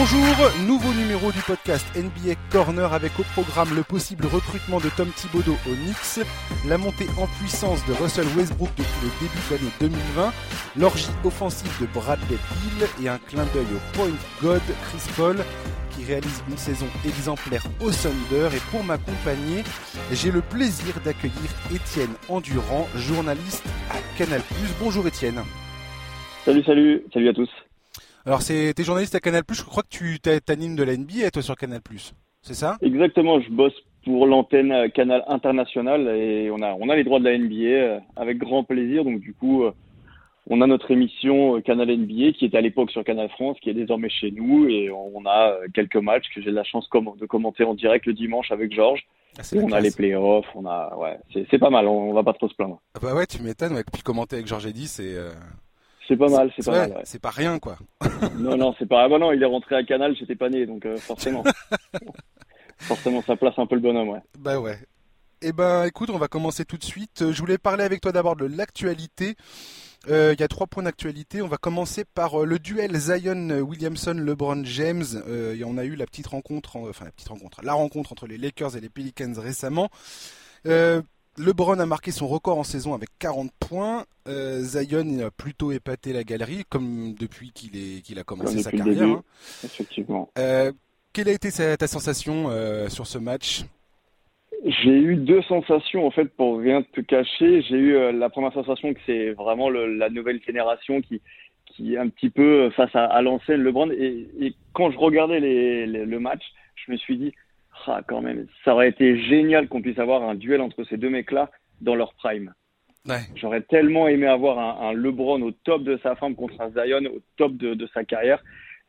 Bonjour, nouveau numéro du podcast NBA Corner avec au programme le possible recrutement de Tom Thibodeau au Knicks, la montée en puissance de Russell Westbrook depuis le début de l'année 2020, l'orgie offensive de Bradley Hill et un clin d'œil au point god Chris Paul qui réalise une saison exemplaire au Thunder et pour m'accompagner, j'ai le plaisir d'accueillir Étienne Endurant, journaliste à Canal+. Bonjour Étienne. Salut, salut, salut à tous. Alors, c'est t'es journaliste à Canal+, je crois que tu t'animes de la NBA, toi, sur Canal+, c'est ça? Exactement, je bosse pour l'antenne Canal International et on a, on a les droits de la NBA euh, avec grand plaisir. Donc, du coup, euh, on a notre émission euh, Canal NBA qui était à l'époque sur Canal France, qui est désormais chez nous et on a quelques matchs que j'ai la chance de commenter en direct le dimanche avec Georges. Ah, on a les playoffs, on a, ouais, c'est pas mal, on, va pas trop se plaindre. Ah bah ouais, tu m'étonnes, ouais. Puis commenter avec Georges Eddy, c'est. C'est pas mal, c'est pas mal. C'est pas rien, quoi. non, non, c'est pas. Ah bah non, il est rentré à Canal, j'étais pas né, donc euh, forcément. forcément, ça place un peu le bonhomme, ouais. Bah ouais. Eh ben, écoute, on va commencer tout de suite. Euh, je voulais parler avec toi d'abord de l'actualité. Euh, il y a trois points d'actualité. On va commencer par le duel Zion Williamson LeBron James. Euh, on a eu la petite rencontre, enfin la petite rencontre, la rencontre entre les Lakers et les Pelicans récemment. LeBron a marqué son record en saison avec 40 points. Euh, Zion a plutôt épaté la galerie, comme depuis qu'il a commencé sa carrière. Hein. Effectivement. Euh, quelle a été ta sensation euh, sur ce match? J'ai eu deux sensations en fait, pour rien te cacher. J'ai eu la première sensation que c'est vraiment la nouvelle génération qui, qui est un petit peu face à, l'ancienne LeBron. Et, quand je regardais le match, je me suis dit ah, quand même, ça aurait été génial qu'on puisse avoir un duel entre ces deux mecs-là dans leur prime. J'aurais tellement aimé avoir un, LeBron au top de sa forme contre un Zion au top de, sa carrière.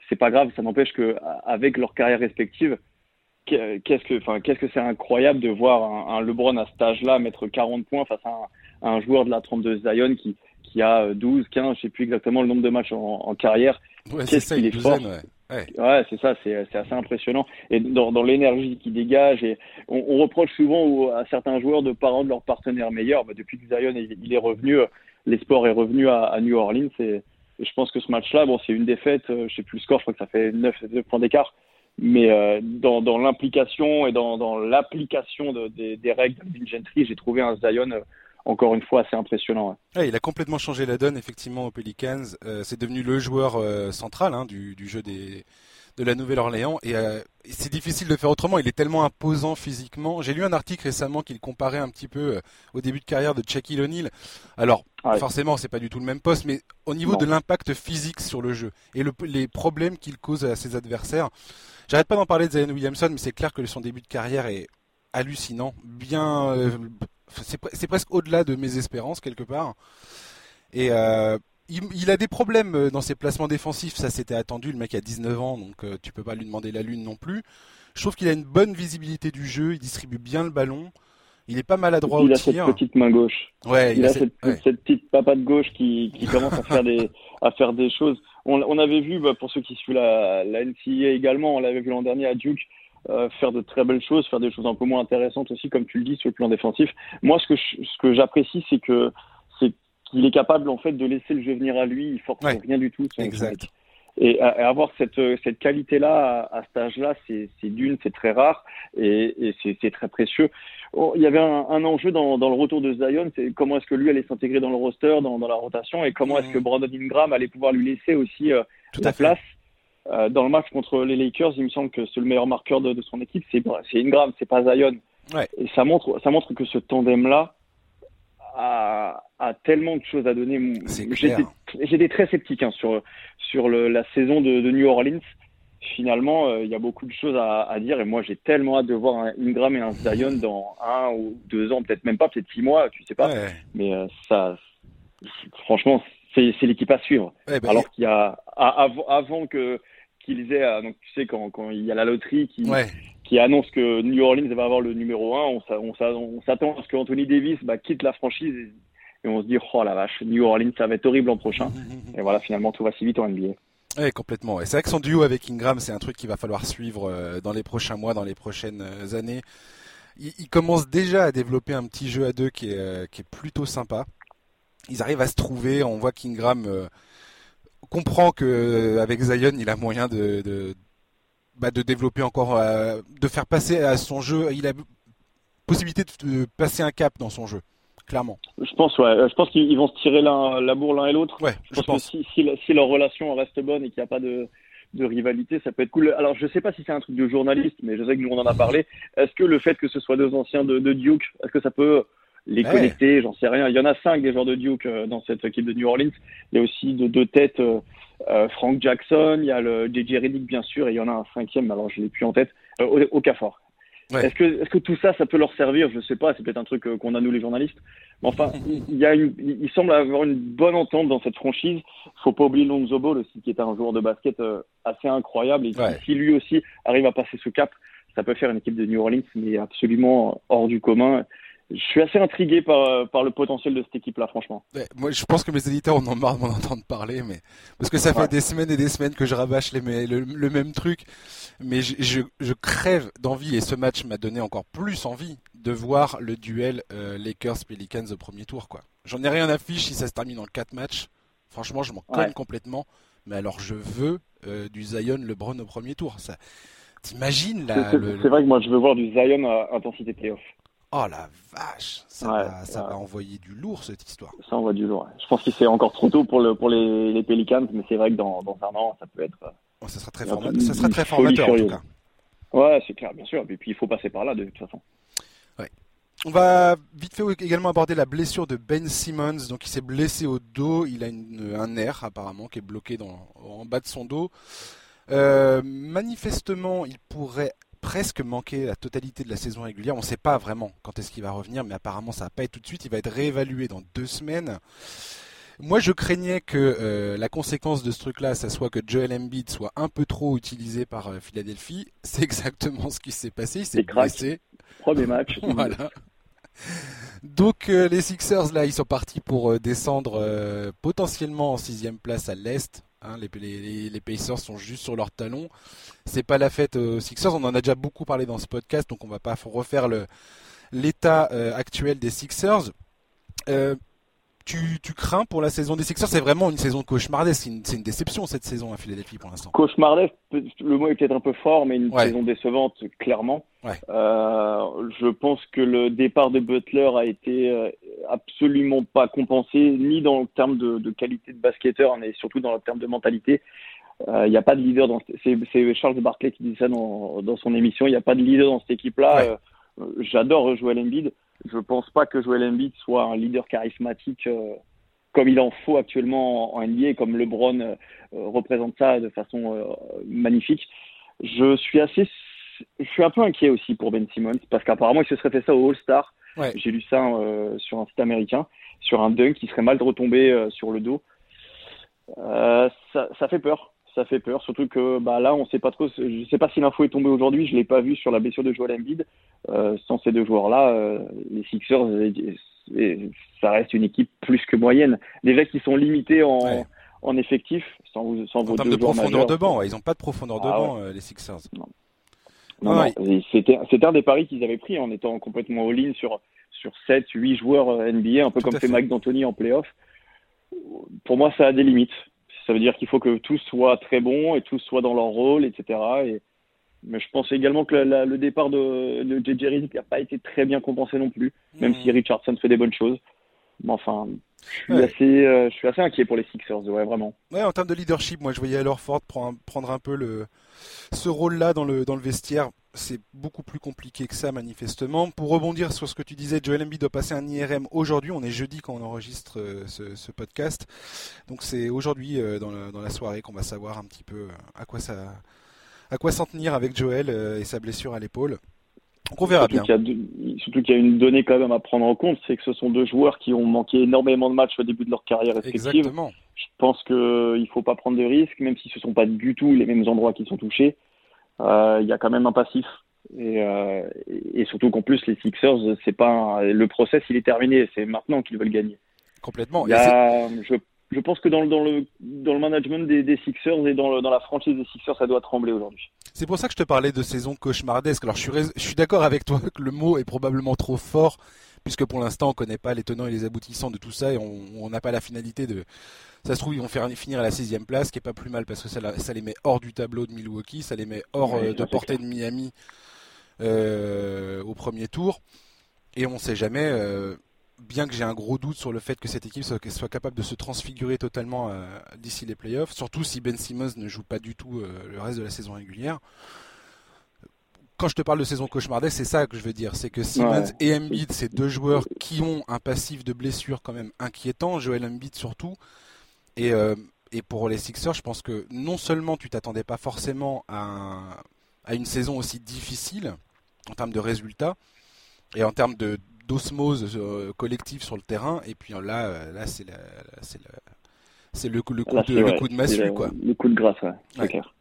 C'est pas grave, ça n'empêche que avec leur carrière respective, qu'est-ce que, enfin, qu'est-ce que c'est incroyable de voir un, LeBron à cet âge-là mettre 40 points face à un, joueur de la 32 Zion qui, qui a 12, 15, je sais plus exactement le nombre de matchs en, carrière. qu'est-ce qu'il est, fort. Ouais, c'est ça, c'est assez impressionnant. Et dans, dans l'énergie qui dégage, et on, reproche souvent à certains joueurs de ne pas rendre leur partenaire meilleur. Bah, depuis que Zion il est revenu, euh, l'espoir est revenu à, New Orleans. Et, je pense que ce match-là, bon, c'est une défaite. Euh, je sais plus le score, je crois que ça fait 9, 9 points d'écart. Mais euh, dans, dans l'implication et dans, dans l'application de, des, des, règles de Gentry, j'ai trouvé un Zion encore une fois assez impressionnant. il a complètement changé la donne effectivement aux Pelicans. Euh, c'est devenu le joueur euh, central hein, du, jeu des, de la Nouvelle-Orléans euh, et c'est difficile de faire autrement. Il est tellement imposant physiquement. J'ai lu un article récemment qui le comparait un petit peu au début de carrière de Shaquille O'Neal. Alors forcément c'est pas du tout le même poste, mais au niveau de l'impact physique sur le jeu et les problèmes qu'il cause à ses adversaires. J'arrête pas d'en parler de Zion Williamson, mais c'est clair que son début de carrière est hallucinant, bien c'est presque au-delà de mes espérances quelque part. Et euh, il, a des problèmes euh, dans ses placements défensifs, ça c'était attendu. Le mec a 19 ans, donc euh, tu peux pas lui demander la lune non plus. Je trouve qu'il a une bonne visibilité du jeu, il distribue bien le ballon. Il est pas maladroit au tir. Il a cette petite main gauche. Ouais, il, a, cette, petite papade gauche qui, commence à faire des à faire des choses. On, avait vu, bah, pour ceux qui suivent la, la NCAA également, on l'avait vu l'an dernier à Duke, euh, faire de très belles choses, faire des choses un peu moins intéressantes aussi, comme tu le dis, sur le plan défensif. Moi, ce que ce que j'apprécie, c'est que c'est qu'il est capable en fait de laisser le jeu venir à lui. Il force rien du tout. Exact. Et, avoir cette cette qualité-là à, cet âge-là, c'est d'une, c'est très rare et, et c'est très précieux. Oh, il y avait un, un enjeu dans, dans, le retour de Zion, c'est comment est-ce que lui allait s'intégrer dans le roster, dans, dans la rotation, et comment est-ce que mmh. Brandon Ingram allait pouvoir lui laisser aussi euh, la place. Euh, dans le match contre les Lakers, il me semble que c'est le meilleur marqueur de, de son équipe, c'est Ingram, c'est pas Zion. Ouais. Et ça montre, ça montre que ce tandem-là a, a, tellement de choses à donner. J'étais très sceptique hein, sur, sur le, la saison de, de, New Orleans. Finalement, euh, il y a beaucoup de choses à, à dire et moi j'ai tellement hâte de voir un Ingram et un Zion dans un ou deux ans, peut-être même pas, peut-être six mois, tu sais pas. Mais euh, ça, franchement, c'est l'équipe à suivre. Ben, Alors qu'il y a avant, avant que qu'ils aient, euh, donc tu sais, quand, quand il y a la loterie qui, qui annonce que New Orleans va avoir le numéro 1, on, on s'attend à ce que Anthony Davis bah, quitte la franchise et, on se dit, oh la vache, New Orleans, ça va être horrible l'an prochain. et voilà, finalement, tout va si vite en NBA. Oui, complètement. Et c'est vrai que son duo avec Ingram, c'est un truc qu'il va falloir suivre euh, dans les prochains mois, dans les prochaines euh, années. Il, commence déjà à développer un petit jeu à deux qui est, qui est plutôt sympa. Ils arrivent à se trouver. On voit qu'Ingram comprend que euh, avec Zion, il a moyen de, bah, de développer encore, de faire passer à son jeu. Il a possibilité de passer un cap dans son jeu clairement. Je pense, ouais. Je pense qu'ils vont se tirer la bourre l'un et l'autre. Ouais, je, pense, que si, si, leur relation reste bonne et qu'il n'y a pas de, de rivalité, ça peut être cool. Alors, je sais pas si c'est un truc de journaliste, mais je sais que nous on en a parlé. Est-ce que le fait que ce soit deux anciens de, Duke, est-ce que ça peut les connecter J'en sais rien. Il y en a cinq des joueurs de Duke euh, dans cette équipe de New Orleans. Il y a aussi de deux têtes. Euh, euh, Frank Jackson, il y a le JJ Reddick bien sûr, et il y en a un cinquième, alors je l'ai plus en tête, au, au est-ce que, est-ce que tout ça, ça peut leur servir? Je sais pas, c'est peut-être un truc qu'on a nous les journalistes. Mais enfin, il, y a une, il semble avoir une bonne entente dans cette franchise. Faut pas oublier Lonzo Ball aussi, qui est un joueur de basket euh, assez incroyable. Et si lui aussi arrive à passer ce cap, ça peut faire une équipe de New Orleans, mais absolument hors du commun je suis assez intrigué par, euh, par le potentiel de cette équipe-là, franchement. moi, je pense que mes éditeurs en ont marre de m'en entendre parler, mais parce que ça fait des semaines et des semaines que je rabâche les, le, même truc, mais je, je, crève d'envie et ce match m'a donné encore plus envie de voir le duel euh, Lakers-Pelicans au premier tour, quoi. J'en ai rien à fiche si ça se termine en 4 matchs. Franchement, je m'en cogne complètement. Mais alors, je veux euh, du Zion LeBron au premier tour. Ça, t'imagines là C'est vrai que moi, je veux voir du Zion à intensité playoff. Oh la vache, ça, va, ça va, envoyer du lourd cette histoire. Ça envoie du lourd. Je pense que c'est encore trop tôt pour, le, pour les, les Pelicans, mais c'est vrai que dans, dans, un an, ça peut être. Oh, ça sera très, ça sera très formateur en tout cas. Ouais, c'est clair, bien sûr. Et puis il faut passer par là de toute façon. Ouais. On va vite fait également aborder la blessure de Ben Simmons. Donc il s'est blessé au dos. Il a une, un nerf apparemment qui est bloqué dans, en bas de son dos. Euh, manifestement, il pourrait presque manqué la totalité de la saison régulière. On ne sait pas vraiment quand est-ce qu'il va revenir, mais apparemment ça va pas être tout de suite. Il va être réévalué dans deux semaines. Moi, je craignais que euh, la conséquence de ce truc-là, ça soit que Joel Embiid soit un peu trop utilisé par euh, Philadelphie. C'est exactement ce qui s'est passé. Il s'est blessé. Premier match. voilà. Donc euh, les Sixers là, ils sont partis pour descendre potentiellement en sixième place à l'est. Hein, les, les, Pacers sont juste sur leur talon. C'est pas la fête aux Sixers. On en a déjà beaucoup parlé dans ce podcast, donc on va pas refaire l'état euh, actuel des Sixers. Euh, tu, tu, crains pour la saison des Sixers? C'est vraiment une saison cauchemardesque. C'est une, déception cette saison à Philadelphie pour l'instant. Cauchemardesque, le mot est peut-être un peu fort, mais une saison décevante, clairement. Euh, je pense que le départ de Butler a été euh, absolument pas compensé, ni dans le terme de, de qualité de basketteur, mais surtout dans le terme de mentalité. Euh, il n'y a pas de leader dans. C'est Charles Barclay qui dit ça dans, dans son émission. Il n'y a pas de leader dans cette équipe-là. Euh, j'adore Joel Embiid je pense pas que Joel Embiid soit un leader charismatique euh, comme il en faut actuellement en, NBA, comme LeBron euh, représente ça de façon euh, magnifique. Je suis assez, je suis un peu inquiet aussi pour Ben Simmons parce qu'apparemment il se serait fait ça au All-Star. J'ai lu ça sur un site américain, sur un dunk qui serait mal retombé sur le dos. Ça, ça, fait peur ça fait peur. Surtout que bah, là, on sait pas trop. Je sais pas si l'info est tombée aujourd'hui. Je l'ai pas vu sur la blessure de Joel Embiid. Euh, sans ces deux joueurs-là, euh, les Sixers, ça reste une équipe plus que moyenne. Déjà qu'ils sont limités en, en effectif, sans, sans en termes de profondeur de banc, ils n'ont pas de profondeur de ah banc, euh, les Sixers. Non. Non, C'était un des paris qu'ils avaient pris en étant complètement all-in sur, sur 7, 8 joueurs NBA, un peu comme fait Mike D'Antoni en playoff. Pour moi, ça a des limites. Ça veut dire qu'il faut que tous soient très bons et tous soient dans leur rôle, etc. Et, mais je pense également que le départ de, de JJ n'a pas été très bien compensé non plus, même si hmm. Richardson fait des bonnes choses. Mais enfin, je suis, assez, euh, je suis assez inquiet pour les Sixers, ouais, vraiment. Ouais, en termes de leadership, moi je voyais alors Ford prendre, prendre un peu le, ce rôle-là dans le, dans le vestiaire. C'est beaucoup plus compliqué que ça, manifestement. Pour rebondir sur ce que tu disais, Joel Embiid doit passer un IRM aujourd'hui. On est jeudi quand on enregistre euh, ce, ce podcast. Donc c'est aujourd'hui, euh, dans, la, dans la soirée, qu'on va savoir un petit peu à quoi ça, à quoi s'en tenir avec Joel euh, et sa blessure à l'épaule. Donc on verra bien. surtout qu'il y a une donnée quand même à prendre en compte, c'est que ce sont deux joueurs qui ont manqué énormément de matchs au début de leur carrière respective. Exactement. Je pense qu'il ne faut pas prendre de risques, même si ce ne sont pas du tout les mêmes endroits qui sont touchés. Euh, il y a quand même un passif. Et, euh, et surtout qu'en plus, les Sixers, c'est pas le process, il est terminé. C'est maintenant qu'ils veulent gagner. Complètement. Il y a, je je pense que dans, dans, le, dans le management des, Sixers et dans, dans, la franchise des Sixers, ça doit trembler aujourd'hui. C'est pour ça que je te parlais de saison cauchemardesque. Alors je suis, je suis d'accord avec toi que le mot est probablement trop fort, puisque pour l'instant on connaît pas les tenants et les aboutissants de tout ça et on n'a pas la finalité de. Ça se trouve ils vont faire finir à la sixième place, ce qui est pas plus mal parce que ça, ça les met hors du tableau de Milwaukee, ça les met hors euh, de portée de Miami euh, au premier tour, et on sait jamais. Euh, bien que j'ai un gros doute sur le fait que cette équipe soit, soit capable de se transfigurer totalement d'ici les playoffs, surtout si Ben Simmons ne joue pas du tout le reste de la saison régulière quand je te parle de saison cauchemardesque, c'est ça que je veux dire. C'est que Simmons et Embiid, c'est deux joueurs qui ont un passif de blessure quand même inquiétant. Joel Embiid surtout. Et, euh, et pour les Sixers, je pense que non seulement tu t'attendais pas forcément à, à, une saison aussi difficile en termes de résultats et en termes de d'osmose euh, collective sur le terrain. Et puis là, euh, là c'est c'est le, le, coup, de, le coup de massue. quoi. Le coup de grâce, ouais, c'est clair.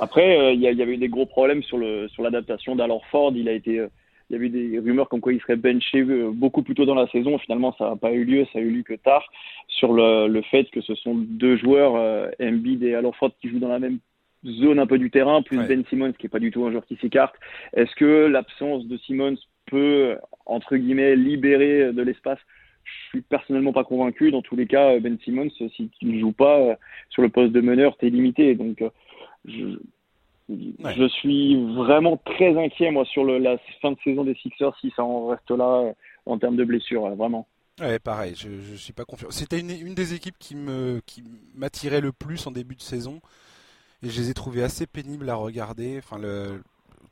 Après, euh, il y, y, avait eu des gros problèmes sur le sur l'adaptation d'Alor Ford. Il a été, euh, y avait des rumeurs comme quoi il serait benché euh, beaucoup plus tôt dans la saison. Finalement, ça n'a pas eu lieu. Ça a eu lieu que tard sur le, le fait que ce sont deux joueurs, euh, Embiid et Alor Ford, qui jouent dans la même zone un peu du terrain, plus Ben Simmons qui est pas du tout un joueur qui s'écarte. Est-ce que l'absence de Simmons peut entre guillemets libérer de l'espace? Je suis personnellement pas convaincu. Dans tous les cas, Ben Simmons, si tu ne joues pas sur le poste de meneur, tu es limité. Donc, je, je, suis vraiment très inquiet, moi, sur le, la fin de saison des Sixers, si ça en reste là euh, en termes de blessures, vraiment. Ouais, pareil, je, je suis pas confiant. C'était une, une, des équipes qui m'attirait le plus en début de saison et je les ai trouvées assez pénibles à regarder. Enfin, le,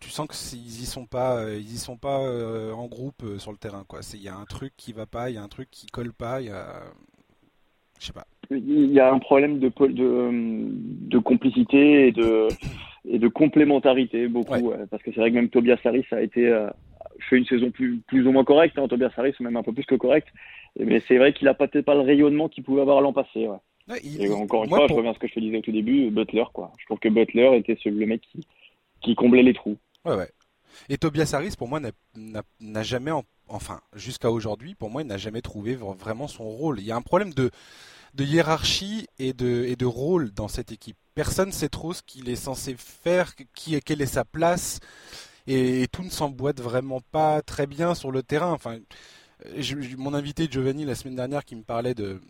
tu sens que ils y sont pas, euh, ils y sont pas euh, en groupe sur le terrain. Il y a un truc qui va pas, il y a un truc qui colle pas, il y a, je sais pas il y a un problème de, de, de complicité et de, et de complémentarité, beaucoup. parce que c'est vrai que même Tobias Harris a été euh, fait une saison plus, plus ou moins correcte. Hein, Tobias Harris, même un peu plus que correct. Mais c'est vrai qu'il n'a peut-être pas le rayonnement qu'il pouvait avoir l'an passé. Ouais. et encore une fois, je reviens à ce que je te disais au tout début, Butler. Quoi. Je trouve que Butler était le mec qui, qui comblait les trous. Ouais, ouais. Et Tobias Harris, pour moi, n'a jamais, enfin, jusqu'à aujourd'hui, pour moi, il n'a jamais trouvé vraiment son rôle. Il y a un problème de, de hiérarchie et de, et de rôle dans cette équipe. Personne ne sait trop ce qu'il est censé faire, qui, quelle est sa place, et, tout ne s'emboîte vraiment pas très bien sur le terrain. Enfin, mon invité Giovanni la semaine dernière qui me parlait de,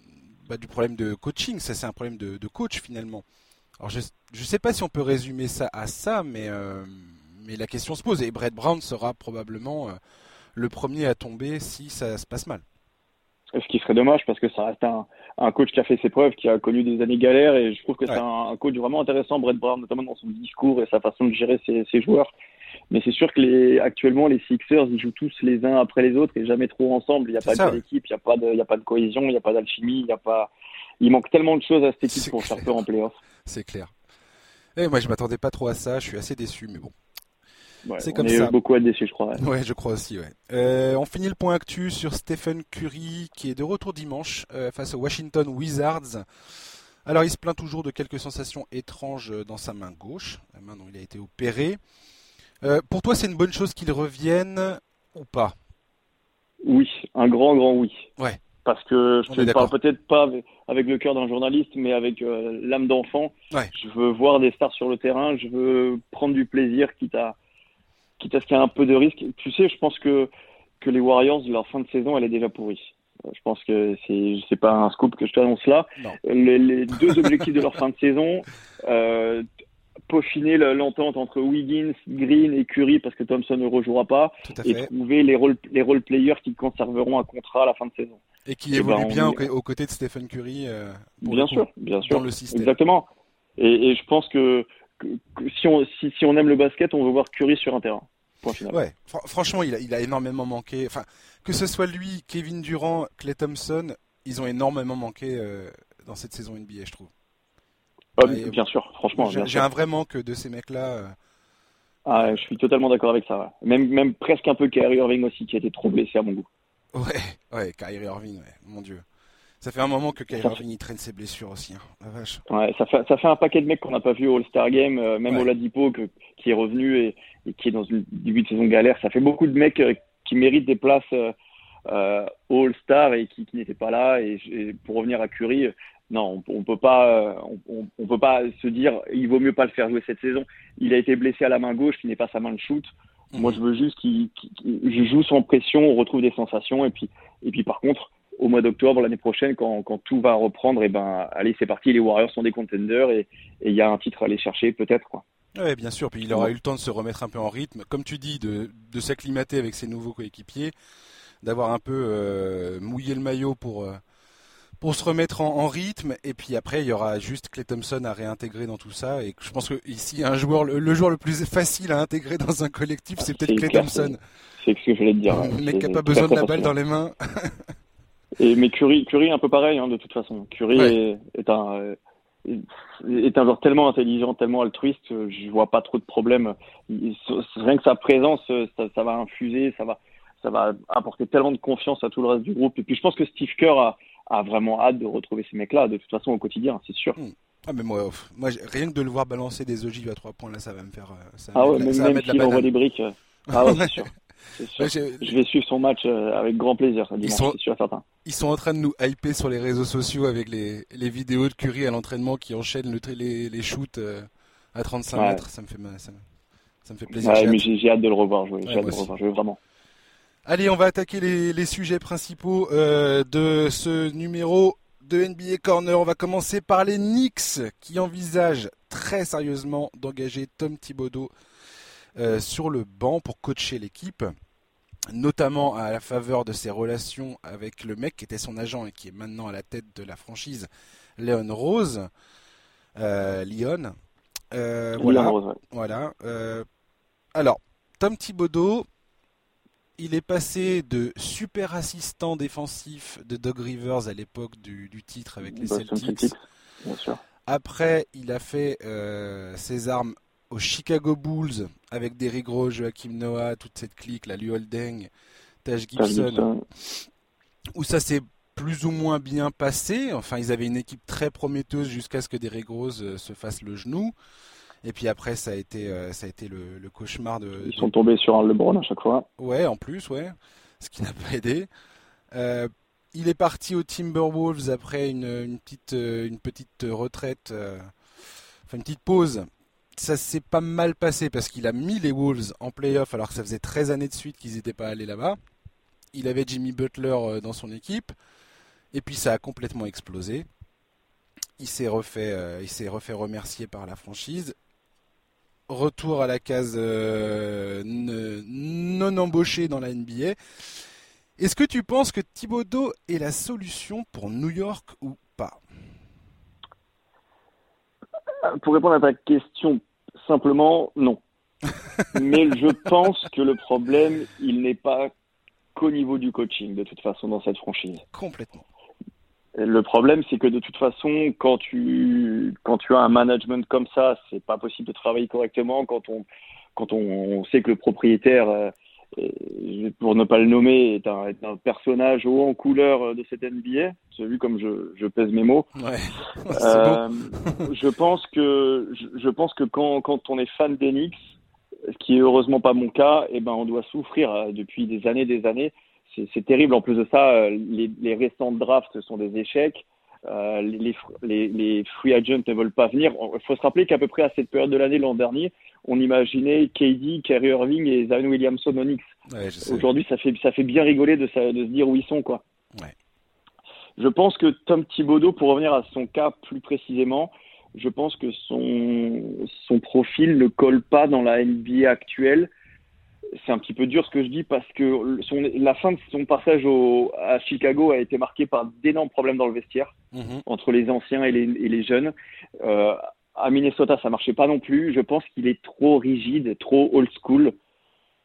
bah, du problème de coaching, ça c'est un problème de, de, coach finalement. Alors je ne sais pas si on peut résumer ça à ça, mais, euh, mais la question se pose, et Brett Brown sera probablement euh, le premier à tomber si ça se passe mal. Ce qui serait dommage parce que ça reste un, un coach qui a fait ses preuves, qui a connu des années galères et je trouve que c'est un, coach vraiment intéressant, Brett Brown, notamment dans son discours et sa façon de gérer ses, ses joueurs. Mais c'est sûr que les, actuellement, les Sixers, ils jouent tous les uns après les autres et jamais trop ensemble. Il n'y a pas d'équipe, il n'y a pas de, il y a pas de cohésion, il n'y a pas d'alchimie, il a pas, il manque tellement de choses à cette équipe pour faire peur en playoff. C'est clair. Et eh, moi, je m'attendais pas trop à ça. Je suis assez déçu, mais bon c'est comme ça. beaucoup à déçu, je crois. Ouais, je crois aussi. Ouais. Euh, on finit le point actu sur Stephen Curry qui est de retour dimanche euh, face aux Washington Wizards. Alors, il se plaint toujours de quelques sensations étranges dans sa main gauche, la main dont il a été opéré. Euh, pour toi, c'est une bonne chose qu'il revienne ou pas? Oui, un grand, grand oui. Ouais. Parce que je ne parle peut-être pas avec, le cœur d'un journaliste, mais avec l'âme d'enfant. Ouais. Je veux voir des stars sur le terrain, je veux prendre du plaisir, quitte à, quitte à ce qu'il y ait un peu de risque. Tu sais, je pense que, que les Warriors, leur fin de saison, elle est déjà pourrie. Euh, je pense que c'est c'est pas un scoop que je t'annonce là. Les, les, deux objectifs de leur fin de saison, euh, peaufiner l'entente entre Wiggins, Green et Curry parce que Thompson ne rejouera pas et trouver les role, les role players qui conserveront un contrat à la fin de saison. Et qui évoluent ben, bien aux, côtés de Stephen Curry. Euh, bien sûr, bien sûr. Dans le système. Exactement. Et, et je pense que si, on, si, si, on aime le basket, on veut voir Curry sur un terrain. Franchement, il a, il a énormément manqué. Enfin, que ce soit lui, Kevin Durant, Clay Thompson, ils ont énormément manqué euh, dans cette saison NBA, je trouve. Ah, bien sûr, franchement. J'ai un vrai manque de ces mecs-là. Euh. Ah, je suis totalement d'accord avec ça. Même, même presque un peu Kyrie Irving aussi, qui a été trop blessé à mon goût. Ouais, ouais, Kyrie Irving, ouais, mon dieu. Ça fait un moment que Kyrie Irving traîne ses blessures aussi, hein. la vache. Ouais, ça fait, ça fait un paquet de mecs qu'on n'a pas vu au All-Star Game, euh, même au Ladipo qui est revenu et, qui est dans une début de saison galère. Ça fait beaucoup de mecs euh, qui méritent des places euh, au All-Star et qui, qui n'étaient pas là. Et, pour revenir à Curry, non, on, on peut pas, on, on, peut pas se dire il vaut mieux pas le faire jouer cette saison. Il a été blessé à la main gauche, qui n'est pas sa main de shoot. Moi, je veux juste qu'il joue sans pression, on retrouve des sensations, et puis, et puis par contre, au mois d'octobre l'année prochaine, quand, quand, tout va reprendre, et ben, allez, c'est parti, les Warriors sont des contenders, et il y a un titre à aller chercher, peut-être, quoi. Oui, bien sûr. Puis il aura eu le temps de se remettre un peu en rythme, comme tu dis, de, de s'acclimater avec ses nouveaux coéquipiers, d'avoir un peu euh, mouillé le maillot pour, euh, pour se remettre en, rythme. Et puis après, il y aura juste Clay Thompson à réintégrer dans tout ça. Et je pense que ici, un joueur, le, joueur le plus facile à intégrer dans un collectif, c'est peut-être Clay Thompson. C'est ce que je voulais te dire. Le mec qui n'a pas besoin de la balle dans les mains. et mais Curry, Curry est un peu pareil hein, de toute façon. Curry est, un est un joueur tellement intelligent, tellement altruiste, je vois pas trop de problèmes. Rien que sa présence, ça, ça, va infuser, ça va, ça va apporter tellement de confiance à tout le reste du groupe. Et puis je pense que Steve Kerr a, a vraiment hâte de retrouver ces mecs-là, de toute façon, au quotidien, c'est sûr. Hmm. Ah, mais moi, moi, rien que de le voir balancer des ogives à trois points, là, ça va me faire. Euh, ça ah ouais, même, même s'il envoie des briques. Euh, ah ouais, c'est sûr. Je vais suivre son match euh, avec grand plaisir, dimanche, ils sont, sûr certain. Ils sont en train de nous hyper sur les réseaux sociaux avec les, les vidéos de Curry à l'entraînement qui enchaînent le, les, les shoots à 35 mètres. Ça me fait, ça, ça me fait plaisir. Ouais, j'ai hâte de le revoir jouer. j'ai hâte de le revoir jouer, vraiment. Allez, on va attaquer les, les sujets principaux euh, de ce numéro de NBA Corner. On va commencer par les Knicks qui envisagent très sérieusement d'engager Tom Thibodeau euh, sur le banc pour coacher l'équipe, notamment à la faveur de ses relations avec le mec qui était son agent et qui est maintenant à la tête de la franchise, Léon Rose. Euh, Lyon. Euh, voilà. Rose, voilà. alors, Tom Thibodeau, il est passé de super assistant défensif de Doug Rivers à l'époque du, titre avec les Celtics. Après, il a fait euh, ses armes aux Chicago Bulls avec Derrick Rose, Joachim Noah, toute cette clique, la Liu Holding, Taj Gibson, où ça s'est plus ou moins bien passé. Enfin, ils avaient une équipe très prometteuse jusqu'à ce que Derrick Rose euh, se fasse le genou. Et puis après, ça a été, euh, ça a été le, cauchemar de. Ils sont tombés sur un LeBron à chaque fois. Ouais, en plus, ouais. Ce qui n'a pas aidé. Euh, il est parti aux Timberwolves après une, petite, une petite retraite, enfin une petite pause. Ça s'est pas mal passé parce qu'il a mis les Wolves en playoff alors que ça faisait 13 années de suite qu'ils n'étaient pas allés là-bas. Il avait Jimmy Butler dans son équipe. Et puis ça a complètement explosé. Il s'est refait, il s'est refait remercier par la franchise retour à la case euh, non embauché dans la NBA. Est-ce que tu penses que Thibodeau est la solution pour New York ou pas? Pour répondre à ta question, simplement non. Mais je pense que le problème, il n'est pas qu'au niveau du coaching, de toute façon, dans cette franchise. Complètement. Le problème, c'est que de toute façon, quand tu, quand tu as un management comme ça, c'est pas possible de travailler correctement. Quand on, quand on, sait que le propriétaire, euh, pour ne pas le nommer, est un, est un, personnage haut en couleur de cette NBA, vu comme je, je pèse mes mots. Ouais. euh, je pense que, je, je, pense que quand, quand on est fan d'Enix, ce qui est heureusement pas mon cas, eh ben on doit souffrir euh, depuis des années, des années c'est terrible. En plus de ça, euh, les, les récents drafts sont des échecs. Euh, les, les, les, free agents ne veulent pas venir. Il faut se rappeler qu'à peu près à cette période de l'année l'an dernier, on imaginait KD, Kerry Irving et Zion Williamson Onyx. Ouais, Aujourd'hui, ça fait, ça fait bien rigoler de, de se dire où ils sont. Quoi. Ouais. Je pense que Tom Thibodeau, pour revenir à son cas plus précisément, je pense que son, son profil ne colle pas dans la NBA actuelle c'est un petit peu dur ce que je dis parce que son, la fin de son passage au, à Chicago a été marquée par d'énormes problèmes dans le vestiaire mhm. entre les anciens et les, et les jeunes. Euh, à Minnesota, ça marchait pas non plus. Je pense qu'il est trop rigide, trop old school,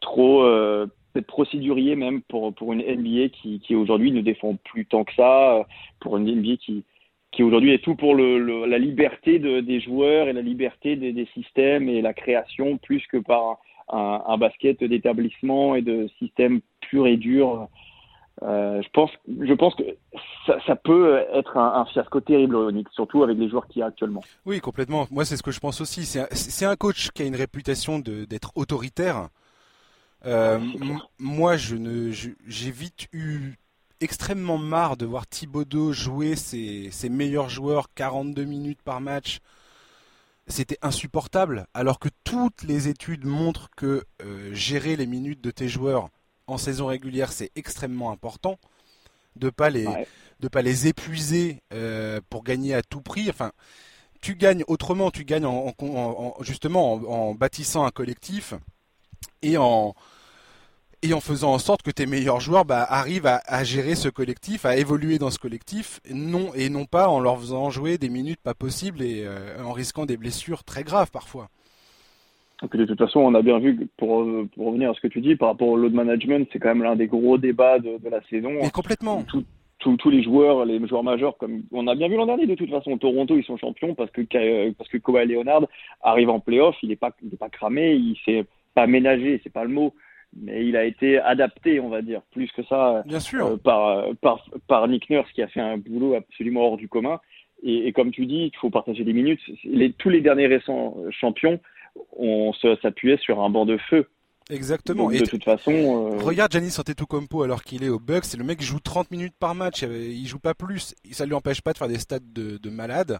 trop euh, procédurier même pour pour une NBA qui, qui aujourd'hui ne défend plus tant que ça, pour une NBA qui qui aujourd'hui est tout pour le, la liberté de, des joueurs et la liberté des, des systèmes et la création plus que par un, basket d'établissement et de système pur et dur. Euh, je pense, je pense que ça, ça peut être un, un, fiasco terrible surtout avec les joueurs qu'il y a actuellement. Oui, complètement. Moi, c'est ce que je pense aussi. C'est un, un, coach qui a une réputation d'être autoritaire. Euh, moi, je ne, j'ai vite eu extrêmement marre de voir Thibodeau jouer ses, ses meilleurs joueurs 42 minutes par match c'était insupportable, alors que toutes les études montrent que euh, gérer les minutes de tes joueurs en saison régulière, c'est extrêmement important, de pas les, de pas les épuiser euh, pour gagner à tout prix. Enfin, tu gagnes autrement, tu gagnes en, justement en, bâtissant un collectif et en et en faisant en sorte que tes meilleurs joueurs bah, arrivent à, gérer ce collectif, à évoluer dans ce collectif, non et non pas en leur faisant jouer des minutes pas possibles et euh, en risquant des blessures très graves parfois. Et puis de toute façon, on a bien vu, pour, pour revenir à ce que tu dis, par rapport au load management, c'est quand même l'un des gros débats de, la saison. Complètement tous les joueurs, les joueurs majeurs, comme on a bien vu l'an dernier de toute façon. Toronto, ils sont champions parce que parce que Kawhi Leonard arrive en playoff, il n'est pas il est pas cramé, il s'est pas ménagé, c'est pas le mot, mais il a été adapté, on va dire, plus que ça, bien sûr. Euh, par, par par Nick Nurse qui a fait un boulot absolument hors du commun. Et, comme tu dis, il faut partager des minutes. Les, tous les derniers récents champions, on s'appuyait sur un banc de feu. Exactement. et de toute façon. Euh... Regarde Giannis Antetokounmpo alors qu'il est au Bucks, c'est le mec joue 30 minutes par match, il joue pas plus. Ça lui empêche pas de faire des stats de, de malade,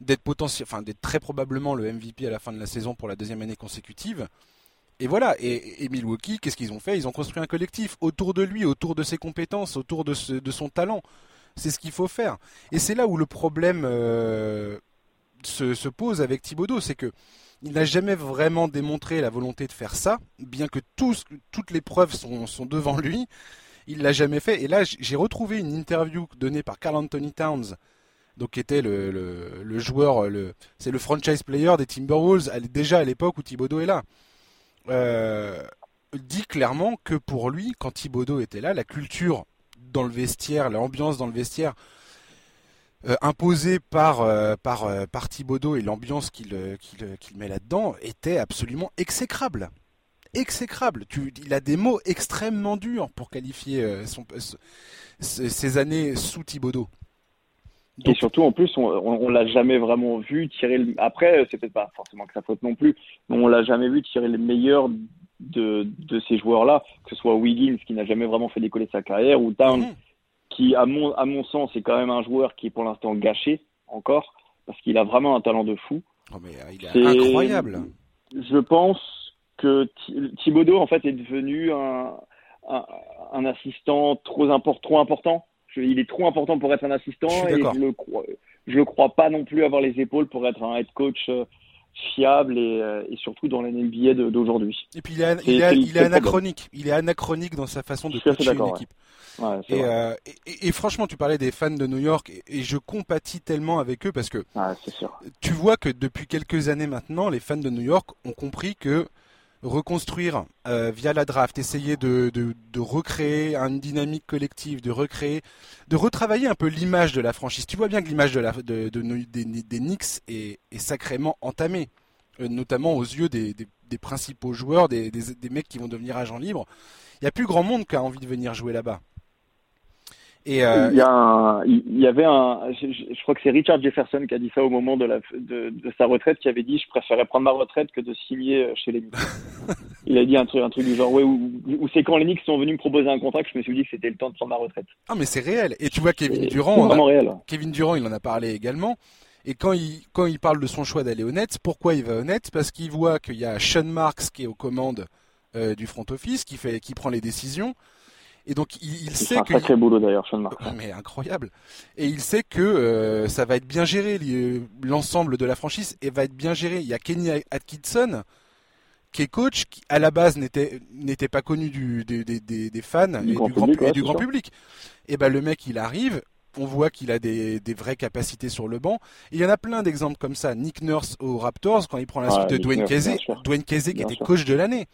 d'être potentiel, enfin d'être très probablement le MVP à la fin de la saison pour la deuxième année consécutive. Et voilà. Et, Milwaukee, qu'est-ce qu'ils ont fait? Ils ont construit un collectif autour de lui, autour de ses compétences, autour de, son talent. C'est ce qu'il faut faire. Et c'est là où le problème euh, se, se pose avec Thibodeau, c'est que il n'a jamais vraiment démontré la volonté de faire ça, bien que toutes les preuves sont, devant lui. Il l'a jamais fait. Et là, j'ai retrouvé une interview donnée par Carl Anthony Towns, donc qui était le, joueur, c'est le franchise player des Timberwolves, déjà à l'époque où Thibodeau est là. Euh, dit clairement que pour lui, quand Thibodeau était là, la culture dans le vestiaire, l'ambiance dans le vestiaire euh, imposé par, euh, par, Thibaudot et l'ambiance qu'il met là-dedans était absolument exécrable. Exécrable. Il a des mots extrêmement durs pour qualifier ses années sous Thibaudot. Et surtout, en plus, on, on, l'a jamais vraiment vu tirer. Le... Après, c'est peut-être pas forcément que sa faute non plus, mais on l'a jamais vu tirer le meilleur de, de ces joueurs-là, que ce soit Wiggins qui n'a jamais vraiment fait décoller sa carrière ou Town mhm qui, à mon, à mon sens, est quand même un joueur qui est pour l'instant gâché encore, parce qu'il a vraiment un talent de fou. Oh, mais euh, il est, incroyable. Je pense que Thibodeau, en fait, est devenu un, un, assistant trop, import, trop important. Il est trop important pour être un assistant et je le crois, je le crois pas non plus avoir les épaules pour être un head coach euh, fiable et, euh, et, surtout dans l'NBA d'aujourd'hui. Et puis il est, il est, il est anachronique. Il est anachronique dans sa façon de coacher une équipe. Ouais. Euh, et, et, franchement, tu parlais des fans de New York et, je compatis tellement avec eux parce que sûr. tu vois que depuis quelques années maintenant, les fans de New York ont compris que reconstruire euh, via la draft, essayer de, de, de, recréer une dynamique collective, de recréer, de retravailler un peu l'image de la franchise. Tu vois bien que l'image de la, de, des, des, Knicks est, sacrément entamée, euh, notamment aux yeux des, des principaux joueurs, des, mecs qui vont devenir agents libres. Il n'y a plus grand monde qui a envie de venir jouer là-bas. Euh, il, y a il y avait un, je, crois que c'est Richard Jefferson qui a dit ça au moment de, la, de, sa retraite, qui avait dit je préférais prendre ma retraite que de signer euh, chez les Knicks. il a dit un truc, un truc du genre ouais, ou, c'est quand les Knicks sont venus me proposer un contrat que je me suis dit que c'était le temps de prendre ma retraite. Ah mais c'est réel. Et tu vois Kevin Durant, réel. Kevin Durant, il en a parlé également. Et quand il, quand il parle de son choix d'aller au Nets, pourquoi il va au Nets? Parce qu'il voit qu'il y a Sean Marks qui est aux commandes euh, du front office, qui fait, qui prend les décisions. Et donc il, il sait un que sacré boulot d'ailleurs, Sean Marks. Mais incroyable. Et il sait que euh, ça va être bien géré l'ensemble de la franchise et va être bien géré. Il y a Kenny Atkinson qui est coach, qui à la base n'était n'était pas connu du, des, des, des fans et, du grand, et du grand public. Et ben le mec il arrive, on voit qu'il a des, des, vraies capacités sur le banc. il y en a plein d'exemples comme ça. Nick Nurse aux Raptors, quand il prend la suite de Dwayne Casey, Dwayne Casey qui était coach de l'année.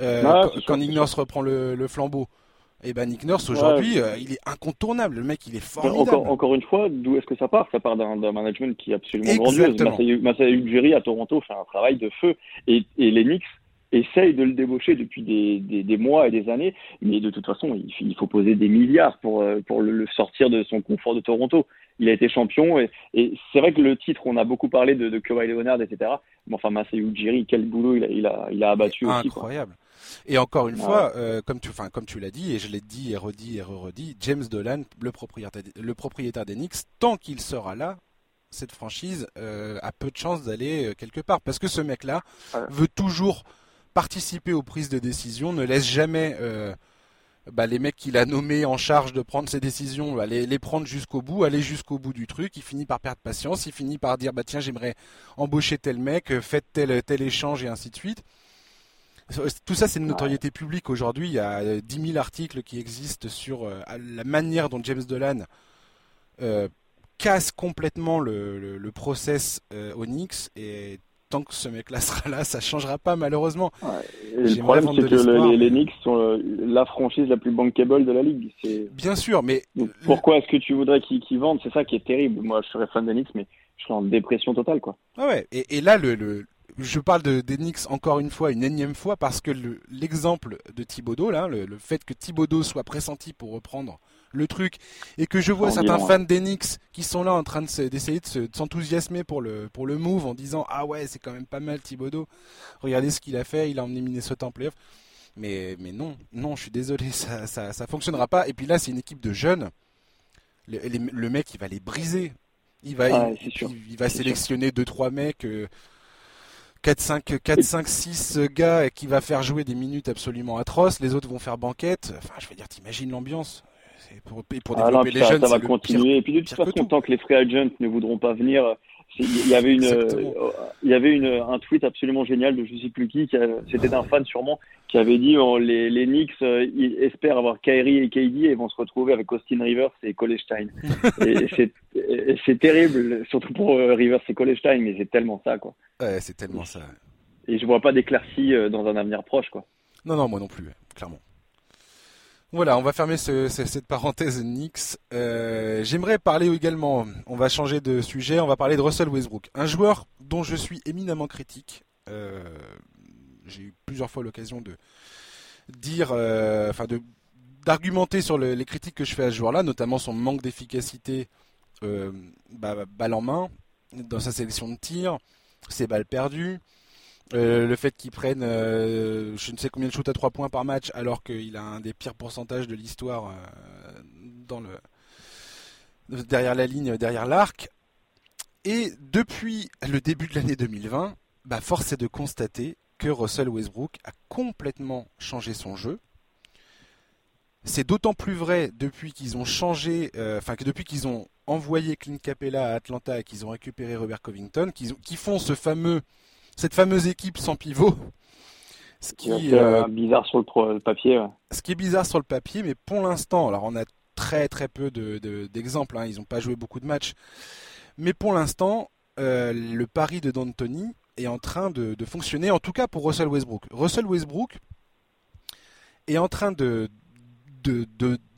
Euh, quand, Nick Nurse reprend le, le flambeau. Et ben Nick Nurse aujourd'hui, euh, il est incontournable. Le mec, il est formidable. Encore, encore une fois, d'où est-ce que ça part? Ça part d'un management qui est absolument grandiose. Masai Ujiri à Toronto fait un travail de feu. Et, et les Knicks essayent de le débaucher depuis des, des, des, mois et des années. Mais de toute façon, il, il faut poser des milliards pour, euh, pour le, sortir de son confort de Toronto. Il a été champion. Et, et c'est vrai que le titre, on a beaucoup parlé de, de Kawhi Leonard, etc. Mais enfin, Masai Ujiri, quel boulot il a, il a, il a abattu aussi. Incroyable. Et encore une fois, euh, comme tu, enfin, comme tu l'as dit, et je l'ai dit et redit et re-redit, James Dolan, le propriétaire, le propriétaire des Knicks, tant qu'il sera là, cette franchise a peu de chances d'aller quelque part. Parce que ce mec-là veut toujours participer aux prises de décision, ne laisse jamais bah, les mecs qu'il a nommés en charge de prendre ses décisions, bah, les, prendre jusqu'au bout, aller jusqu'au bout du truc. Il finit par perdre patience, il finit par dire bah tiens j'aimerais embaucher tel mec, euh, faites tel tel échange et ainsi de suite. Tout ça, c'est une notoriété publique aujourd'hui. Il y a 10 euh, 000 articles qui existent sur euh, la manière dont James Dolan casse complètement le, le, process Onyx et tant que ce mec-là sera là, ça changera pas malheureusement. le problème, c'est que les, les, Knicks sont euh, la franchise la plus bankable de la ligue. Bien sûr, mais pourquoi est-ce que tu voudrais qu'ils vendent? C'est ça qui est terrible. Moi, je serais fan des Knicks, mais je serais en dépression totale, quoi. Ah ouais. Et, là, le, je parle de, des Knicks encore une fois, une énième fois, parce que l'exemple de Thibodeau, là, le, fait que Thibodeau soit pressenti pour reprendre le truc et que je vois certains fans d'Enix qui sont là en train d'essayer de s'enthousiasmer pour le pour le move en disant ah ouais c'est quand même pas mal Thibodeau. Regardez ce qu'il a fait il a emmené Minnesota en playoff. Mais mais non non je suis désolé ça ça ça fonctionnera pas. Et puis là c'est une équipe de jeunes. Le, mec il va les briser. Il va il, va sélectionner deux trois mecs 4, 5, 4, 5, 6 gars qui va faire jouer des minutes absolument atroces, les autres vont faire banquette. Enfin, je veux dire, t'imagines l'ambiance pour, pour ah développer les ça, jeunes, ça va continuer. et puis de toute façon, tant que les free agents ne voudront pas venir, il y avait une, il y avait une, un tweet absolument génial de je sais plus qui, c'était d'un fan sûrement, qui avait dit oh, les, les Knicks euh, ils espèrent avoir Kyrie et KD et vont se retrouver avec Austin Rivers et Colestein. et c'est terrible, surtout pour euh, Rivers et Colestein, mais c'est tellement ça quoi. Ouais, c'est tellement ça. Et je vois pas d'éclaircie euh, dans un avenir proche quoi. Non, non, moi non plus, clairement. Voilà, on va fermer cette parenthèse Knicks. Euh, j'aimerais parler également, on va changer de sujet, on va parler de Russell Westbrook, un joueur dont je suis éminemment critique. Euh, j'ai eu plusieurs fois l'occasion de dire, euh, enfin d'argumenter sur les critiques que je fais à ce joueur-là, notamment son manque d'efficacité bah, balle en main dans sa sélection de tir, ses balles perdues, euh, le fait qu'il prenne euh, je ne sais combien de shoots à 3 points par match alors qu'il a un des pires pourcentages de l'histoire euh, derrière la ligne, derrière l'arc. Et depuis le début de l'année 2020, bah force est de constater que Russell Westbrook a complètement changé son jeu. C'est d'autant plus vrai depuis qu'ils ont changé, enfin depuis qu'ils ont envoyé Clint Capella à Atlanta et qu'ils ont récupéré Robert Covington, qu'ils font ce fameux cette fameuse équipe sans pivot. Ce qui est euh, bizarre sur le papier. Ce qui est bizarre sur le papier, mais pour l'instant, alors on a très très peu d'exemples, de, hein, ils n'ont pas joué beaucoup de matchs, mais pour l'instant, euh, le pari de D'Antoni est en train de, fonctionner, en tout cas pour Russell Westbrook. Russell Westbrook est en train de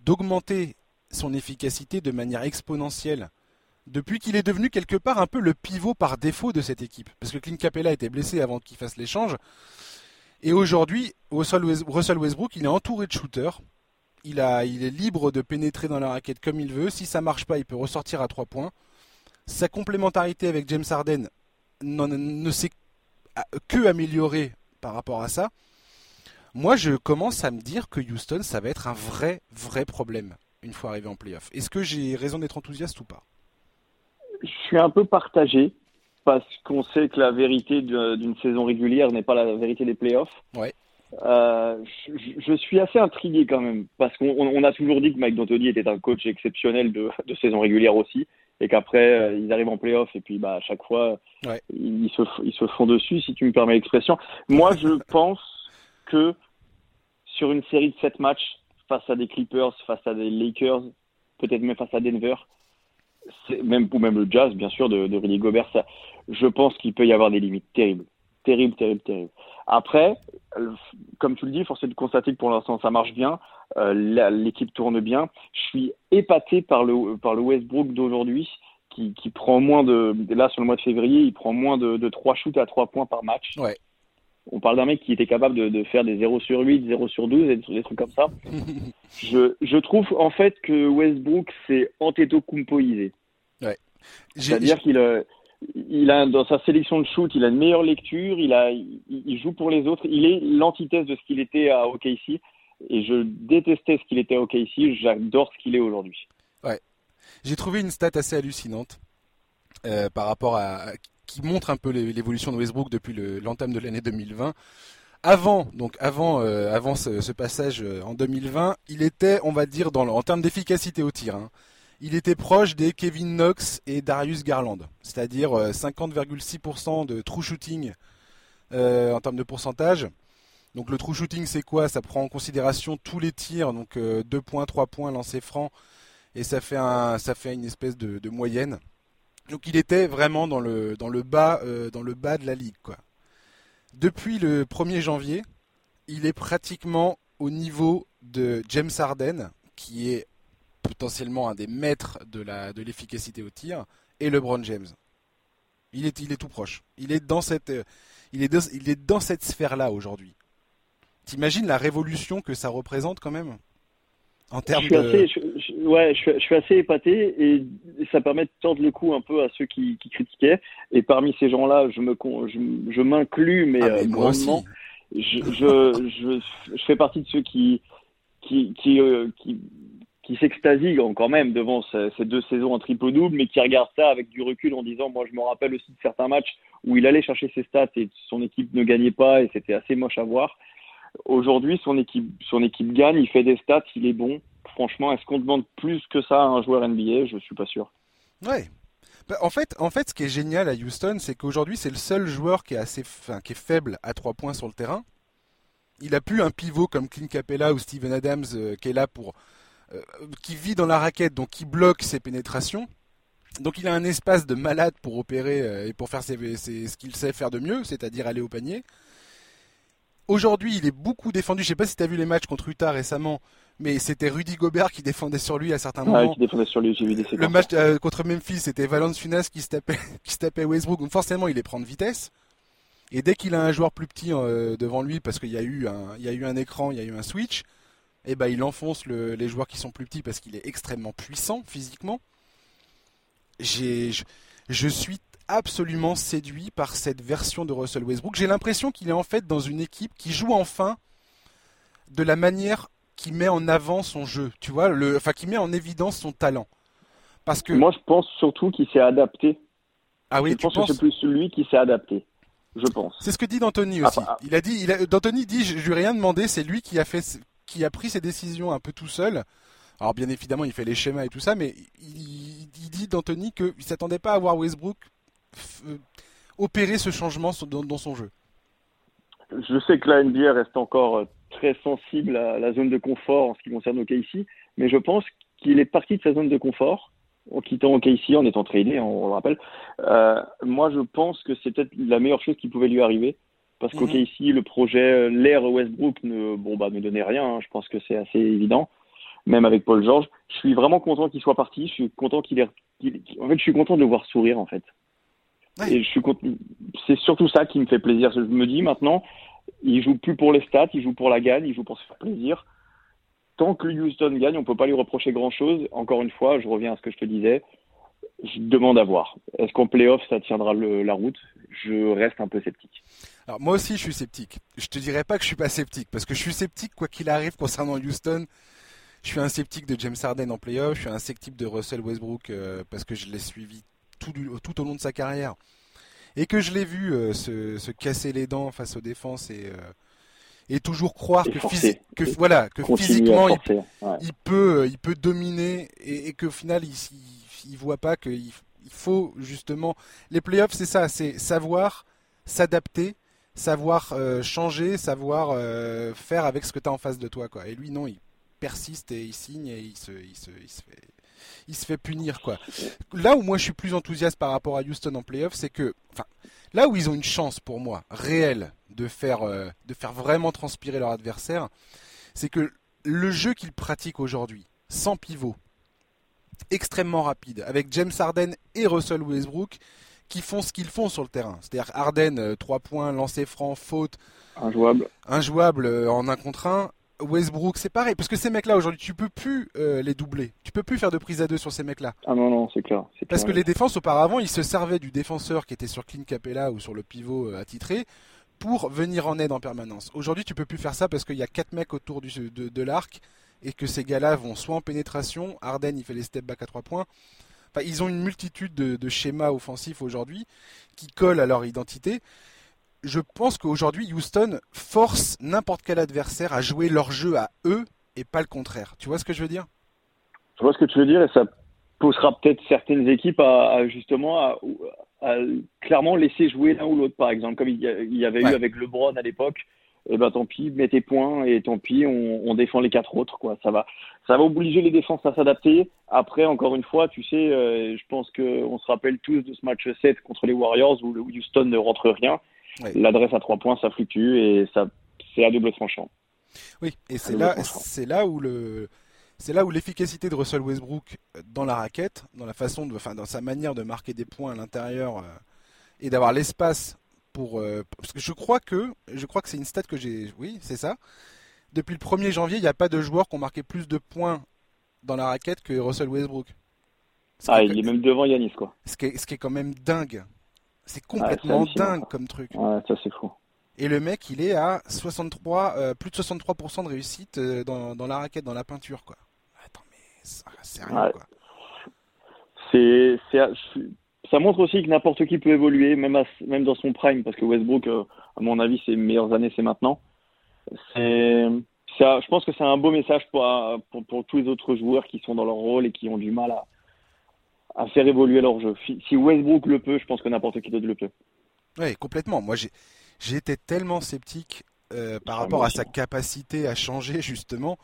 d'augmenter son efficacité de manière exponentielle depuis qu'il est devenu quelque part un peu le pivot par défaut de cette équipe. Parce que Clint Capella était blessé avant qu'il fasse l'échange. Et aujourd'hui, Russell Westbrook, il est entouré de shooters. Il, est libre de pénétrer dans la raquette comme il veut. Si ça marche pas, il peut ressortir à 3 points. Sa complémentarité avec James Harden ne s'est que améliorée par rapport à ça. Moi, je commence à me dire que Houston, ça va être un vrai, vrai problème une fois arrivé en playoff. Est-ce que j'ai raison d'être enthousiaste ou pas? Je suis un peu partagé parce qu'on sait que la vérité d'une saison régulière n'est pas la vérité des playoffs. Ouais. Euh, je, suis assez intrigué quand même parce qu'on a toujours dit que Mike D'Antoni était un coach exceptionnel de, saison régulière aussi et qu'après euh, ils arrivent en playoff et puis bah à chaque fois ils, se, ils se font dessus si tu me permets l'expression. Moi je pense que sur une série de sept matchs face à des Clippers, face à des Lakers, peut-être même face à Denver, même ou même le jazz, bien sûr, de, de Rudy Gobert, je pense qu'il peut y avoir des limites terribles, terribles, terribles, terribles. Après, comme tu le dis, force de constater que pour l'instant ça marche bien, euh, l'équipe tourne bien. Je suis épaté par le par le Westbrook d'aujourd'hui. Qui, qui, prend moins de là sur le mois de février, il prend moins de, de 3 shoots à 3 points par match. On parle d'un mec qui était capable de, de, faire des 0 sur 8, 0 sur 12, et des trucs comme ça. je, je trouve en fait que Westbrook c'est Antetokounmpoisé. Ouais. C'est-à-dire qu'il euh, il a dans sa sélection de shoot, il a une meilleure lecture, il a, il, joue pour les autres, il est l'antithèse de ce qu'il était à OKC. Et je détestais ce qu'il était à OKC, j'adore ce qu'il est aujourd'hui. Ouais. J'ai trouvé une stat assez hallucinante. par rapport à qui montre un peu l'évolution de Westbrook depuis l'entame de l'année 2020. Avant, donc avant, avant ce, passage en 2020, il était, on va dire, dans, en termes d'efficacité au tir, hein, il était proche des Kevin Knox et Darius Garland, c'est-à-dire 50,6% de true shooting en termes de pourcentage. Donc le true shooting c'est quoi? Ça prend en considération tous les tirs, donc 2 points, 3 points lancés francs, et ça fait, un, ça fait une espèce de, moyenne. Donc il était vraiment dans le, dans le, bas, dans le bas de la ligue. Quoi. Depuis le 1er janvier, il est pratiquement au niveau de James Harden, qui est potentiellement un des maîtres de l'efficacité au tir, et LeBron James. Il est, il est tout proche. Il est dans cette, il est il est dans cette sphère-là aujourd'hui. T'imagines la révolution que ça représente quand même? En termes je suis de... assez, ouais, je suis, assez épaté et ça permet de tordre le coup un peu à ceux qui, critiquaient. Et parmi ces gens-là, je me, je, je m'inclus, mais, ah, moi aussi. Je, fais partie de ceux qui, qui, qui, euh, qui qui s'extasie quand même devant ces deux saisons en triple-double, mais qui regarde ça avec du recul en disant, moi je me rappelle aussi de certains matchs où il allait chercher ses stats et son équipe ne gagnait pas et c'était assez moche à voir. Aujourd'hui, son équipe, son équipe gagne, il fait des stats, il est bon. Franchement, est-ce qu'on demande plus que ça à un joueur NBA Je suis pas sûr. Ouais. Bah, en fait, en fait, ce qui est génial à Houston, c'est qu'aujourd'hui, c'est le seul joueur qui est assez, qui est faible à trois points sur le terrain. Il a plus un pivot comme Clint Capella ou Steven Adams euh, qui est là pour euh, qui vit dans la raquette, donc qui bloque ses pénétrations. Donc il a un espace de malade pour opérer euh, et pour faire ce qu'il sait faire de mieux, c'est-à-dire aller au panier. Aujourd'hui, il est beaucoup défendu. Je sais pas si tu as vu les matchs contre Utah récemment, mais c'était Rudy Gobert qui défendait sur lui à certains moments. qui défendait sur lui, j'ai vu des Le match euh, contre Memphis, c'était Valence Funas qui se tapait, qui se tapait Westbrook. Donc forcément, il est prendre vitesse. Et dès qu'il a un joueur plus petit devant lui, parce qu'il y a eu un, il y a eu un écran, il y a eu un switch, eh ben, il enfonce les joueurs qui sont plus petits parce qu'il est extrêmement puissant physiquement. je, suis absolument séduit par cette version de Russell Westbrook. J'ai l'impression qu'il est en fait dans une équipe qui joue enfin de la manière qui met en avant son jeu, tu vois, le, enfin qui met en évidence son talent. Parce que moi, je pense surtout qu'il s'est adapté. Ah oui, je pense que c'est plus celui qui s'est adapté. Je pense. C'est ce que dit D'Antoni aussi. Ah, bah. il a dit, il D'Antoni dit, je, je lui ai rien demandé, c'est lui qui a fait qui a pris ses décisions un peu tout seul. Alors bien évidemment, il fait les schémas et tout ça, mais il, dit d'Anthony qu'il ne s'attendait pas à voir Westbrook opérer ce changement dans, son jeu. Je sais que la NBA reste encore euh, très sensible à la zone de confort en ce qui concerne OKC, mais je pense qu'il est parti de sa zone de confort en quittant OKC, en étant tradé, on le rappelle. Euh, moi, je pense que c'est peut-être la meilleure chose qui pouvait lui arriver parce mhm. ici le projet, euh, l'ère Westbrook ne, bon, bah, ne donnait rien. Hein. je pense que c'est assez évident, même avec Paul George. Je suis vraiment content qu'il soit parti. Je suis content qu'il ait. en fait, je suis content de le voir sourire, en fait. Et je suis C'est surtout ça qui me fait plaisir. Je me dis maintenant, il joue plus pour les stats, il joue pour la gagne, il joue pour se faire plaisir. Tant que Houston gagne, on peut pas lui reprocher grand-chose. Encore une fois, je reviens à ce que je te disais. Je demande à voir. Est-ce qu'en playoff, ça tiendra la route? Je reste un peu sceptique. Alors moi aussi je suis sceptique. Je te dirais pas que je suis pas sceptique parce que je suis sceptique quoi qu'il arrive concernant Houston. Je suis un sceptique de James Harden en playoff, je suis un sceptique de Russell Westbrook euh, parce que je l'ai suivi tout, tout, au long de sa carrière et que je l'ai vu euh, se, casser les dents face aux défenses et, euh, et toujours croire que, que, voilà, que physiquement il, peut, il peut dominer et, et qu'au final il, il, il, voit pas qu'il il faut justement les playoffs c'est ça, c'est savoir s'adapter savoir euh, changer, savoir euh, faire avec ce que tu as en face de toi. Quoi. Et lui, non, il persiste et il signe et il se, il se, il se, fait, il se fait punir. Quoi. Là où moi je suis plus enthousiaste par rapport à Houston en playoff, c'est que, enfin, là où ils ont une chance pour moi, réelle, de faire, euh, de faire vraiment transpirer leur adversaire, c'est que le jeu qu'ils pratiquent aujourd'hui, sans pivot, extrêmement rapide, avec James Harden et Russell Westbrook, qui font ce qu'ils font sur le terrain. C'est-à-dire Arden, 3 euh, points, lancer franc, faute. Injouable. Injouable euh, en un contre 1. Westbrook, c'est pareil, parce que ces mecs-là aujourd'hui, tu peux plus euh, les doubler. Tu peux plus faire de prise à deux sur ces mecs-là. Ah non, non, c'est clair. Parce que les défenses auparavant, ils se servaient du défenseur qui était sur Clint Capella ou sur le pivot attitré pour venir en aide en permanence. Aujourd'hui, tu peux plus faire ça parce qu'il y a quatre mecs autour du, de, de l'arc et que ces gars-là vont soit en pénétration, Arden il fait les step back à 3 points, ils ont une multitude de, schémas offensifs aujourd'hui qui collent à leur identité. Je pense qu'aujourd'hui, Houston force n'importe quel adversaire à jouer leur jeu à eux et pas le contraire. Tu vois ce que je veux dire? Je vois ce que tu veux dire et ça poussera peut-être certaines équipes à, justement à, clairement laisser jouer l'un ou l'autre, par exemple, comme il y avait eu avec LeBron à l'époque eh ben tant pis, mets tes points et tant pis, on, défend les quatre autres quoi. Ça va, ça va obliger les défenses à s'adapter. Après, encore une fois, tu sais, euh, je pense qu'on se rappelle tous de ce match 7 contre les Warriors où Houston ne rentre rien. L'adresse à trois points, ça fluctue et ça, c'est à double tranchant. Oui, et c'est là, c'est là où le, c'est là où l'efficacité de Russell Westbrook dans la raquette, dans la façon de, enfin, dans sa manière de marquer des points à l'intérieur euh, et d'avoir l'espace pour euh, parce que je crois que je crois que c'est une stat que j'ai oui c'est ça. Depuis le 1er janvier il n'y a pas de joueurs qui ont marqué plus de points dans la raquette que Russell Westbrook. Ah il est même devant Yanis quoi. ce qui est, ce qui est quand même dingue c'est complètement dingue comme truc. Ouais ça c'est fou. Et le mec il est à 63 euh, plus de 63% de réussite euh, dans, dans, la raquette dans la peinture quoi. Attends mais c'est rien quoi. C'est ça montre aussi que n'importe qui peut évoluer, même, même dans son prime, parce que Westbrook, euh, à mon avis, ses meilleures années, c'est maintenant. C'est, je pense que c'est un beau message pour, pour, tous les autres joueurs qui sont dans leur rôle et qui ont du mal à, à faire évoluer leur jeu. Si Westbrook le peut, je pense que n'importe qui d'autre le peut. Oui, complètement. Moi, j'ai été tellement sceptique euh, par rapport à sa capacité à changer, justement.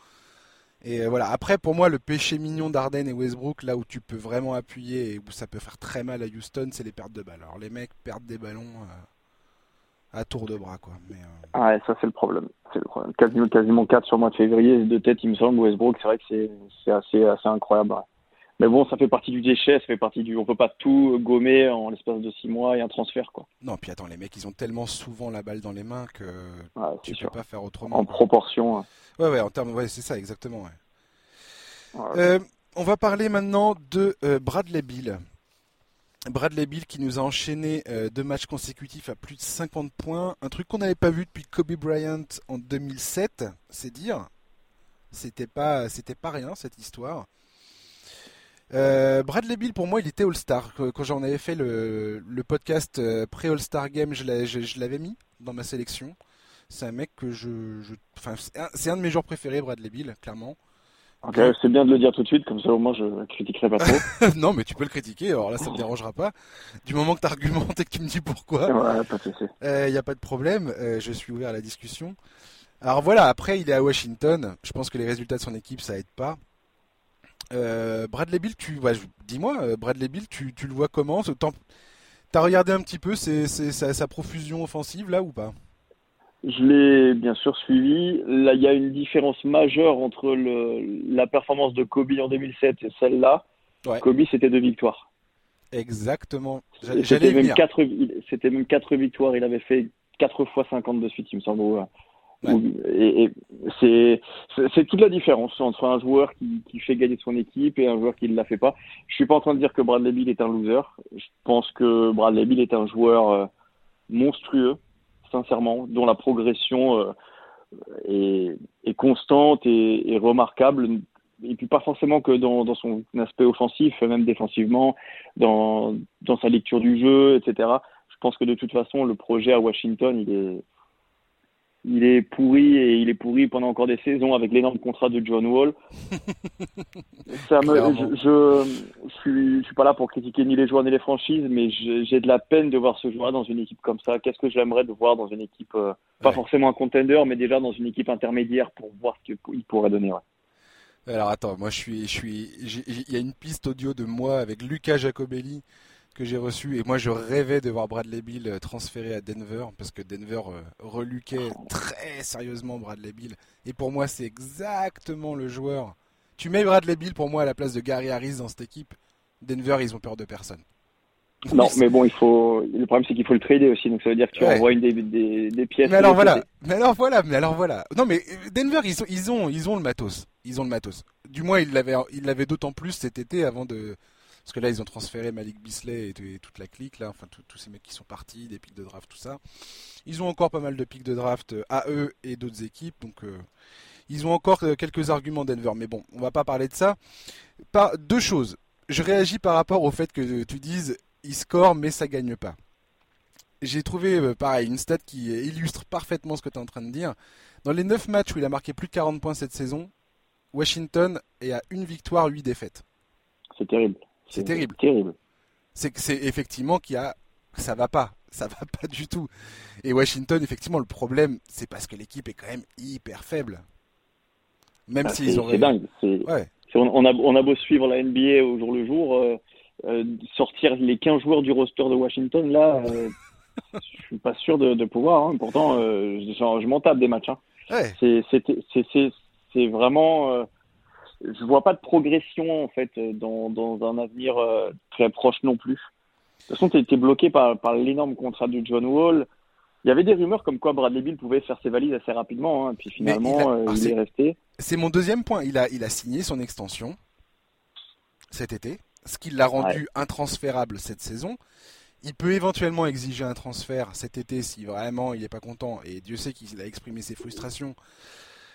Et euh, voilà. Après, pour moi, le péché mignon d'Arden et Westbrook, là où tu peux vraiment appuyer et où ça peut faire très mal à Houston, c'est les pertes de balles. Alors les mecs perdent des ballons euh, à tour de bras, quoi. Mais, euh, Ouais, ça c'est le problème. C'est le problème. Quasiment, quasiment 4 sur le mois de février de tête, il me semble. Westbrook, c'est vrai que c'est assez, assez incroyable. Mais bon, ça fait partie du déchet, ça fait partie du. On peut pas tout gommer en l'espace de 6 mois et un transfert, quoi. Non, puis attends, les mecs, ils ont tellement souvent la balle dans les mains que tu peux pas faire autrement. En proportion. Hein. Ouais, ouais, en termes, ouais, c'est ça, exactement. Euh, on va parler maintenant de euh, Bradley Bill. Bradley Bill qui nous a enchaîné euh, deux matchs consécutifs à plus de 50 points, un truc qu'on n'avait pas vu depuis Kobe Bryant en 2007, c'est dire. C'était pas, c'était pas rien cette histoire. Bradley Bill, pour moi, il était All-Star. Quand j'en avais fait le, podcast pré-All-Star Game, je l'avais mis dans ma sélection. C'est un mec que je. enfin, c'est un, de mes joueurs préférés, Bradley Bill, clairement. c'est bien de le dire tout de suite, comme ça au moins je critiquerai pas trop. non, mais tu peux le critiquer, alors là ça me dérangera pas. Du moment que tu argumentes et que tu me dis pourquoi, ouais, il euh, n'y a pas de problème, euh, je suis ouvert à la discussion. Alors voilà, après il est à Washington, je pense que les résultats de son équipe ça aide pas. Euh, Bradley Bill, tu, dis-moi, Bradley Bill, tu, tu, le vois comment? T'as regardé un petit peu sa, sa profusion offensive là ou pas? Je l'ai bien sûr suivi. Là, il y a une différence majeure entre le, la performance de Kobe en 2007 et celle-là. Kobe, c'était deux victoires. Exactement. C'était même, quatre, c'était même quatre victoires. Il avait fait quatre fois 50 de suite, il me semble. Et, c'est, c'est toute la différence entre un joueur qui, qui, fait gagner son équipe et un joueur qui ne la fait pas. Je suis pas en train de dire que Bradley Bill est un loser. Je pense que Bradley Bill est un joueur euh, monstrueux sincèrement, dont la progression euh, est, constante et, remarquable. Et puis pas forcément que dans, son aspect offensif, même défensivement, dans, dans sa lecture du jeu, etc. Je pense que de toute façon, le projet à Washington, il est, il est pourri et il est pourri pendant encore des saisons avec l'énorme contrat de John Wall. Ça me, je, je, suis, je suis pas là pour critiquer ni les joueurs ni les franchises, mais j'ai de la peine de voir ce joueur dans une équipe comme ça. Qu'est-ce que j'aimerais de voir dans une équipe, euh, pas forcément un contender, mais déjà dans une équipe intermédiaire pour voir ce qu'il pourrait donner. Alors attends, moi je suis, je suis, il y a une piste audio de moi avec Lucas Jacobelli que j'ai reçu et moi je rêvais de voir Bradley Bill euh, transféré à Denver parce que Denver euh, reluquait très sérieusement Bradley Bill et pour moi c'est exactement le joueur. Tu mets Bradley Bill pour moi à la place de Gary Harris dans cette équipe. Denver ils ont peur de personne. Non, mais bon, il faut. Le problème, c'est qu'il faut le trader aussi, donc ça veut dire que tu envoies une des, des, des, pièces. Mais alors voilà, mais alors voilà, mais alors voilà. Non, mais Denver, ils ont, ils ont, ils ont le matos. Ils ont le matos. Du moins, ils l'avaient, ils l'avaient d'autant plus cet été avant de, parce que là, ils ont transféré Malik Bisley et, toute la clique, là, enfin tous ces mecs qui sont partis, des pics de draft, tout ça. Ils ont encore pas mal de pics de draft euh, à eux et d'autres équipes, donc euh, ils ont encore euh, quelques arguments Denver. Mais bon, on va pas parler de ça. Par, deux choses. je réagis par rapport au fait que tu dises il score mais ça gagne pas. J'ai trouvé pareil une stat qui illustre parfaitement ce que tu es en train de dire. Dans les 9 matchs où il a marqué plus de 40 points cette saison, Washington est à une victoire, 8 défaites. C'est terrible. C'est terrible. terrible. C'est que c'est effectivement qu'il y a ça va pas, ça va pas du tout. Et Washington, effectivement, le problème, c'est parce que l'équipe est quand même hyper faible. Même Ah, s'ils auraient. c'est dingue. Ouais. on, a, on a beau suivre la NBA au jour le jour, euh, euh, sortir les 15 joueurs du roster de Washington, là, euh, je suis pas sûr de, de pouvoir. hein. Pourtant, euh, genre, je m'en tape des matchs. hein. Ouais. C'est vraiment. Je vois pas de progression en fait euh, dans, dans un avenir euh, très proche non plus. De toute façon, tu été bloqué par, par l'énorme contrat de John Wall. Il y avait des rumeurs comme quoi Bradley Bill pouvait faire ses valises assez rapidement, hein, puis finalement, il a- euh, il est resté. C'est mon deuxième point. Il a, il a signé son extension cet été, ce qui l'a rendu intransférable cette saison. Il peut éventuellement exiger un transfert cet été si vraiment il n'est pas content. Et Dieu sait qu'il a exprimé ses frustrations.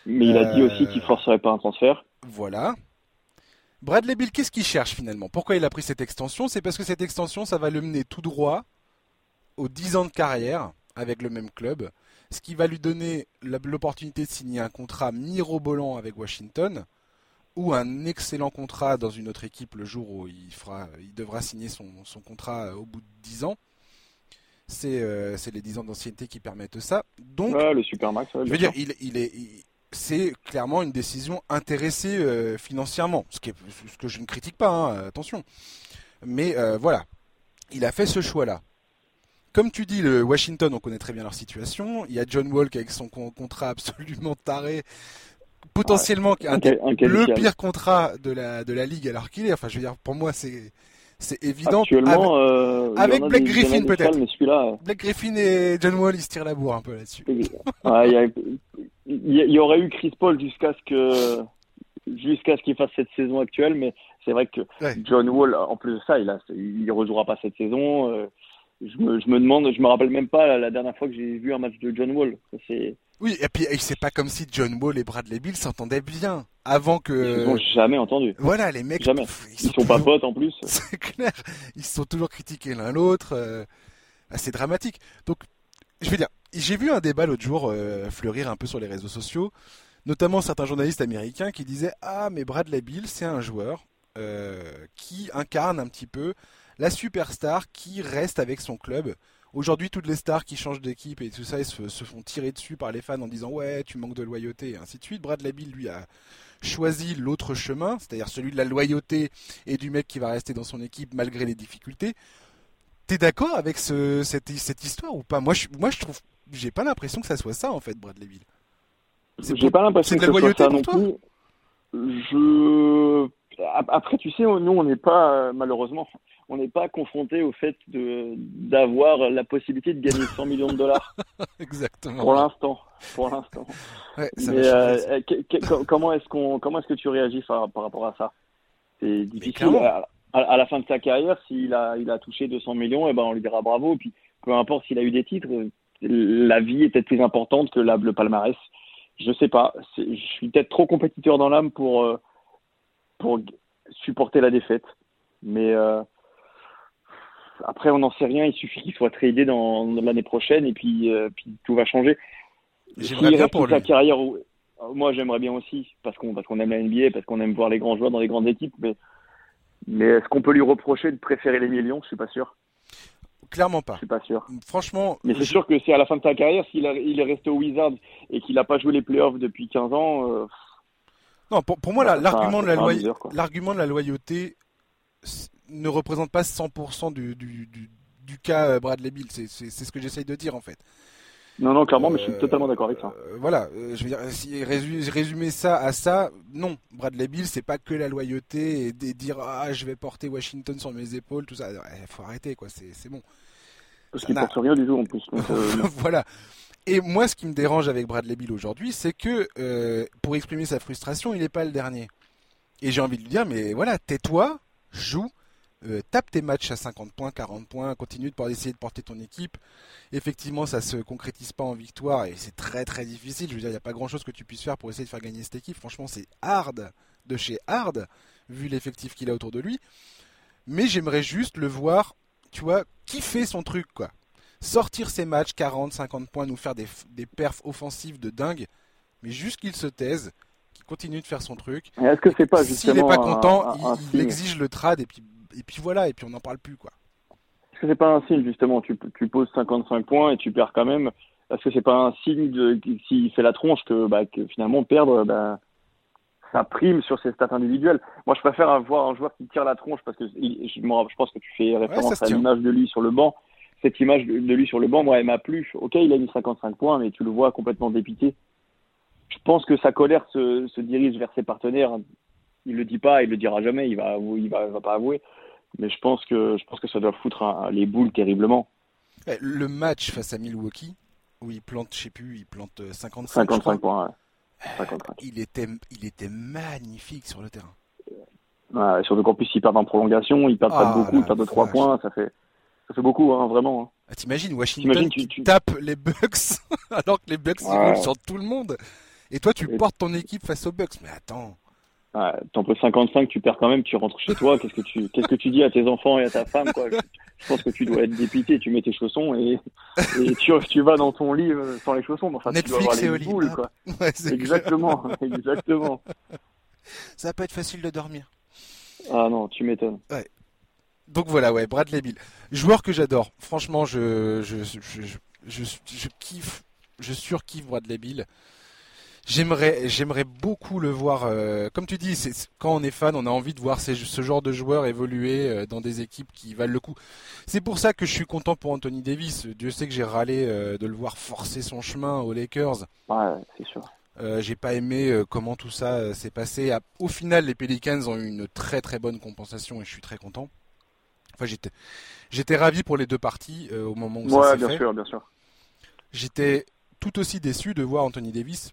Mais il a dit Euh, aussi qu'il forcerait pas un transfert. Voilà. Bradley Bill, qu'est-ce qu'il cherche finalement? Pourquoi il a pris cette extension? C'est parce que cette extension, ça va le mener tout droit aux 10 ans de carrière avec le même club, ce qui va lui donner l'opportunité de signer un contrat mirobolant avec Washington ou un excellent contrat dans une autre équipe le jour où il, fera, il devra signer son, son contrat au bout de 10 ans. C'est euh, les 10 ans d'ancienneté qui permettent ça. Donc, Ouais, le Supermax. ouais, je veux dire, il, il est, il- c'est clairement une décision intéressée euh, financièrement, ce, qui est- ce que je ne critique pas, hein, attention. Mais euh, voilà, il a fait ce choix-là. Comme tu dis, le Washington, on connaît très bien leur situation. Il y a John Walk avec son con- contrat absolument taré, potentiellement un le pire contrat de la, de la ligue alors qu'il est. Enfin, je veux dire, pour moi, c'est, c'est évident. Avec Actuellement, euh, avec a Blake des- Griffin, peut-être. Blake Griffin et John Wall, ils se tirent la bourre un peu là-dessus. Ouais, il, y a- il y- aurait eu Chris Paul jusqu'à ce que jusqu'à ce qu'il fasse cette saison actuelle, mais c'est vrai que Ouais. John Wall, en plus de ça, il a, il rejouera pas cette saison. euh, Je me, je me demande, je me rappelle même pas la, la dernière fois que j'ai vu un match de John Wall. C'est, Oui, et puis c'est pas comme si John Wall et Bradley Bill s'entendaient bien avant ils que. sont jamais entendu. Voilà, les mecs. Jamais. pff, Ils sont pas toujours- potes en plus. C'est clair. Ils se sont toujours critiqués l'un l'autre. euh, c'est dramatique. Donc, je veux dire, j'ai vu un débat l'autre jour euh, fleurir un peu sur les réseaux sociaux, notamment certains journalistes américains qui disaient Ah, mais Bradley Bill, c'est un joueur euh, qui incarne un petit peu la superstar qui reste avec son club. Aujourd'hui, toutes les stars qui changent d'équipe et tout ça, se, se font tirer dessus par les fans en disant Ouais, tu manques de loyauté, et ainsi de suite. Bradley Bill, lui, a choisi l'autre chemin, c'est-à-dire celui de la loyauté et du mec qui va rester dans son équipe malgré les difficultés. T'es d'accord avec ce, cette, cette histoire ou pas? Moi je, moi, je trouve. J'ai pas l'impression que ça soit ça, en fait, Bradley Bill. C'est J'ai pas l'impression que ce soit ça non plus. Je Ap- après, tu sais, nous on n'est pas malheureusement, on n'est pas confronté au fait de d'avoir la possibilité de gagner 100 millions de dollars Exactement. pour l'instant. Pour l'instant. Ouais, ça Mais euh, ça. co- comment est-ce qu'on comment est-ce que tu réagis par, par rapport à ça? C'est difficile. À, à- à la fin de sa carrière, s'il a il a touché 200 millions, et ben on lui dira bravo. Et puis peu importe s'il a eu des titres, euh, la vie est peut-être plus importante que la, le palmarès. Je sais pas. Je suis peut-être trop compétiteur dans l'âme pour euh, pour supporter la défaite. Mais euh, après, on n'en sait rien. Il suffit qu'il soit tradé dans, dans l'année prochaine et puis, euh, puis tout va changer. J'aimerais bien pour sa carrière, où- moi j'aimerais bien aussi parce qu'on parce qu'on aime la NBA, parce qu'on aime voir les grands joueurs dans les grandes équipes. Mais mais est-ce qu'on peut lui reprocher de préférer les millions? Je suis pas sûr. Clairement Je pas. suis pas sûr. Franchement, Mais c'est je- sûr que c'est à la fin de sa carrière, s'il il est resté au Wizards et qu'il n'a pas joué les playoffs depuis 15 ans. euh, Non, pour, pour moi, l'argument de, la l'argument de la loyauté ne représente pas 100% du, du, du, du cas euh, Bradley Bill. C'est ce que j'essaye de dire, en fait. Non, non, clairement, mais je suis Euh, totalement d'accord avec ça. euh, voilà, euh, je veux dire, si résu- résumer ça à ça, non. Bradley Bill, c'est pas que la loyauté et dire ah je vais porter Washington sur mes épaules, tout ça. Il faut arrêter quoi, c'est c'est bon. Parce qu'il ça porte rien du tout en plus. donc, voilà. Et moi, ce qui me dérange avec Bradley Bill aujourd'hui, c'est que euh, pour exprimer sa frustration, il n'est pas le dernier. Et j'ai envie de lui dire, mais voilà, tais-toi, joue, euh, tape tes matchs à 50 points, 40 points, continue de pour essayer de porter ton équipe. Effectivement, ça se concrétise pas en victoire et c'est très très difficile. Je veux dire, il n'y a pas grand chose que tu puisses faire pour essayer de faire gagner cette équipe. Franchement, c'est hard de chez hard. vu l'effectif qu'il a autour de lui. Mais j'aimerais juste le voir, tu vois, kiffer son truc, quoi. Sortir ses matchs, 40, 50 points, nous faire des, des perfs offensives de dingue, mais juste qu'il se taise, qu'il continue de faire son truc. Est-ce que c'est pas justement S'il n'est pas content, un- un- il, il exige le trad et puis, et puis voilà, et puis on n'en parle plus, quoi. Est-ce que c'est pas un signe justement tu, tu poses 55 points et tu perds quand même Est-ce que c'est pas un signe de s'il fait la tronche que, bah, que finalement perdre bah, ça prime sur ses stats individuelles? Moi je préfère avoir un joueur qui tire la tronche parce que il- je, pense que tu fais référence à l'image de lui sur le banc. Cette image de, de lui sur le banc, moi elle m'a plu. Ok il a mis 55 points mais tu le vois complètement dépité. Je pense que sa colère se, se dirige vers ses partenaires. Il le dit pas, il le dira jamais, il va avouer- il va, il va pas avouer. Mais je pense que je pense que ça doit foutre un- les boules terriblement. Eh, Le match face à Milwaukee, où il plante, je sais plus, il plante euh, 55, je crois. 55 points. ouais. 55. Il était, il était magnifique sur le terrain. Ouais, surtout qu'en plus ils perdent en prolongation, ils perdent Ah, pas de beaucoup, la ils perdent de 3 vache. points, ça fait ça fait beaucoup hein, vraiment. hein. Ah, T'imagines Washington tu- tu- tape les Bucks alors que les Bucks ils Ouais. roulent sur tout le monde. Et toi tu portes ton équipe face aux Bucks. Mais attends. T'en peux 55, tu perds quand même, tu rentres chez toi, qu'est-ce que tu qu'est-ce que tu dis à tes enfants et à ta femme quoi je, je pense que tu dois être dépité, tu mets tes chaussons et, et tu, tu vas dans ton lit euh, sans les chaussons, tu dois Netflix et avoir les lit. boules Hop. quoi. Ouais. Exactement, exactement. Ça va pas être facile de dormir. Ah non, tu m'étonnes. Donc voilà, ouais, Bradley Bill. Joueur que j'adore. Franchement, je, je, je, je kiffe, je surkiffe Bradley Bill. J'aimerais, j'aimerais beaucoup le voir. euh, comme tu dis, c'est, quand on est fan, on a envie de voir ces- ce genre de joueurs évoluer euh, dans des équipes qui valent le coup. C'est pour ça que je suis content pour Anthony Davis. Dieu sait que j'ai râlé euh, de le voir forcer son chemin aux Lakers. Ouais, c'est sûr. J'ai pas aimé comment tout ça s'est passé. Au final, les Pelicans ont eu une très très bonne compensation et je suis très content. Enfin, j'étais, j'étais ravi pour les deux parties au moment où ça Ouais, s'est bien fait. sûr, bien sûr. J'étais tout aussi déçu de voir Anthony Davis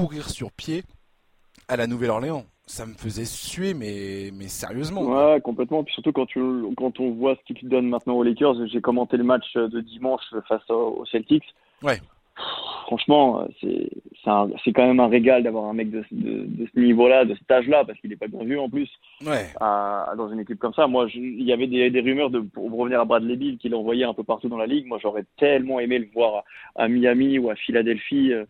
pourrir sur pied à la Nouvelle-Orléans. Ça me faisait suer, mais, mais sérieusement. Ouais, complètement. Puis surtout quand tu quand on voit ce qu'il donne maintenant aux Lakers, j'ai commenté le match de dimanche face aux Celtics. Ouais. Franchement, c'est quand même un régal d'avoir un mec de, de, de ce niveau-là, de cet âge-là, parce qu'il est pas bien vu en plus Ouais. à- dans une équipe comme ça. Moi, il y avait des, des rumeurs de pour revenir à Bradley Bill qu'il envoyait un peu partout dans la ligue. Moi, j'aurais tellement aimé le voir à, à Miami ou à Philadelphie. Euh,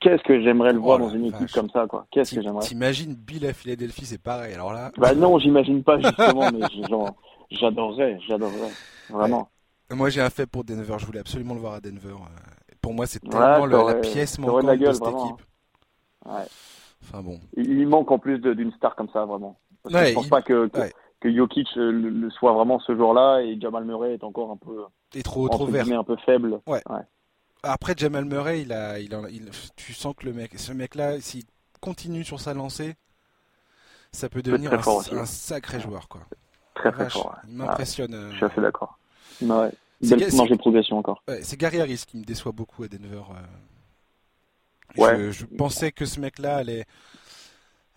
Qu'est-ce que j'aimerais le Oh voir la dans une équipe vache. comme ça, quoi? Qu'est-ce que j'aimerais? T'imagines Bill à Philadelphie, c'est pareil. Alors là, Bah non, j'imagine pas justement, mais genre, j'adorerais, j'adorerais, vraiment. moi j'ai un fait pour Denver. Je voulais absolument le voir à Denver. Euh, Pour moi, c'est Ouais, tellement le- la pièce de manquante de cette vraiment. équipe. Ouais. Enfin bon. Il manque en plus d'une star comme ça, vraiment. Parce que Ouais, je pense il- pas que, que, ouais. que Jokic euh, le, le soit vraiment ce jour-là et Jamal Murray est encore un peu, Et trop, trop vert. un peu faible. Après Jamal Murray, il a, il a- il- tu sens que le mec, ce mec-là, s'il continue sur sa lancée, ça peut devenir un, sacré joueur, quoi. Très très Vache, fort. ouais. Il m'impressionne. euh. Je suis assez d'accord. Ouais. C'est Belle marge de progression encore. Ouais, c'est Gary Harris qui me déçoit beaucoup à Denver. euh. Ouais. Je, je pensais que ce mec-là allait,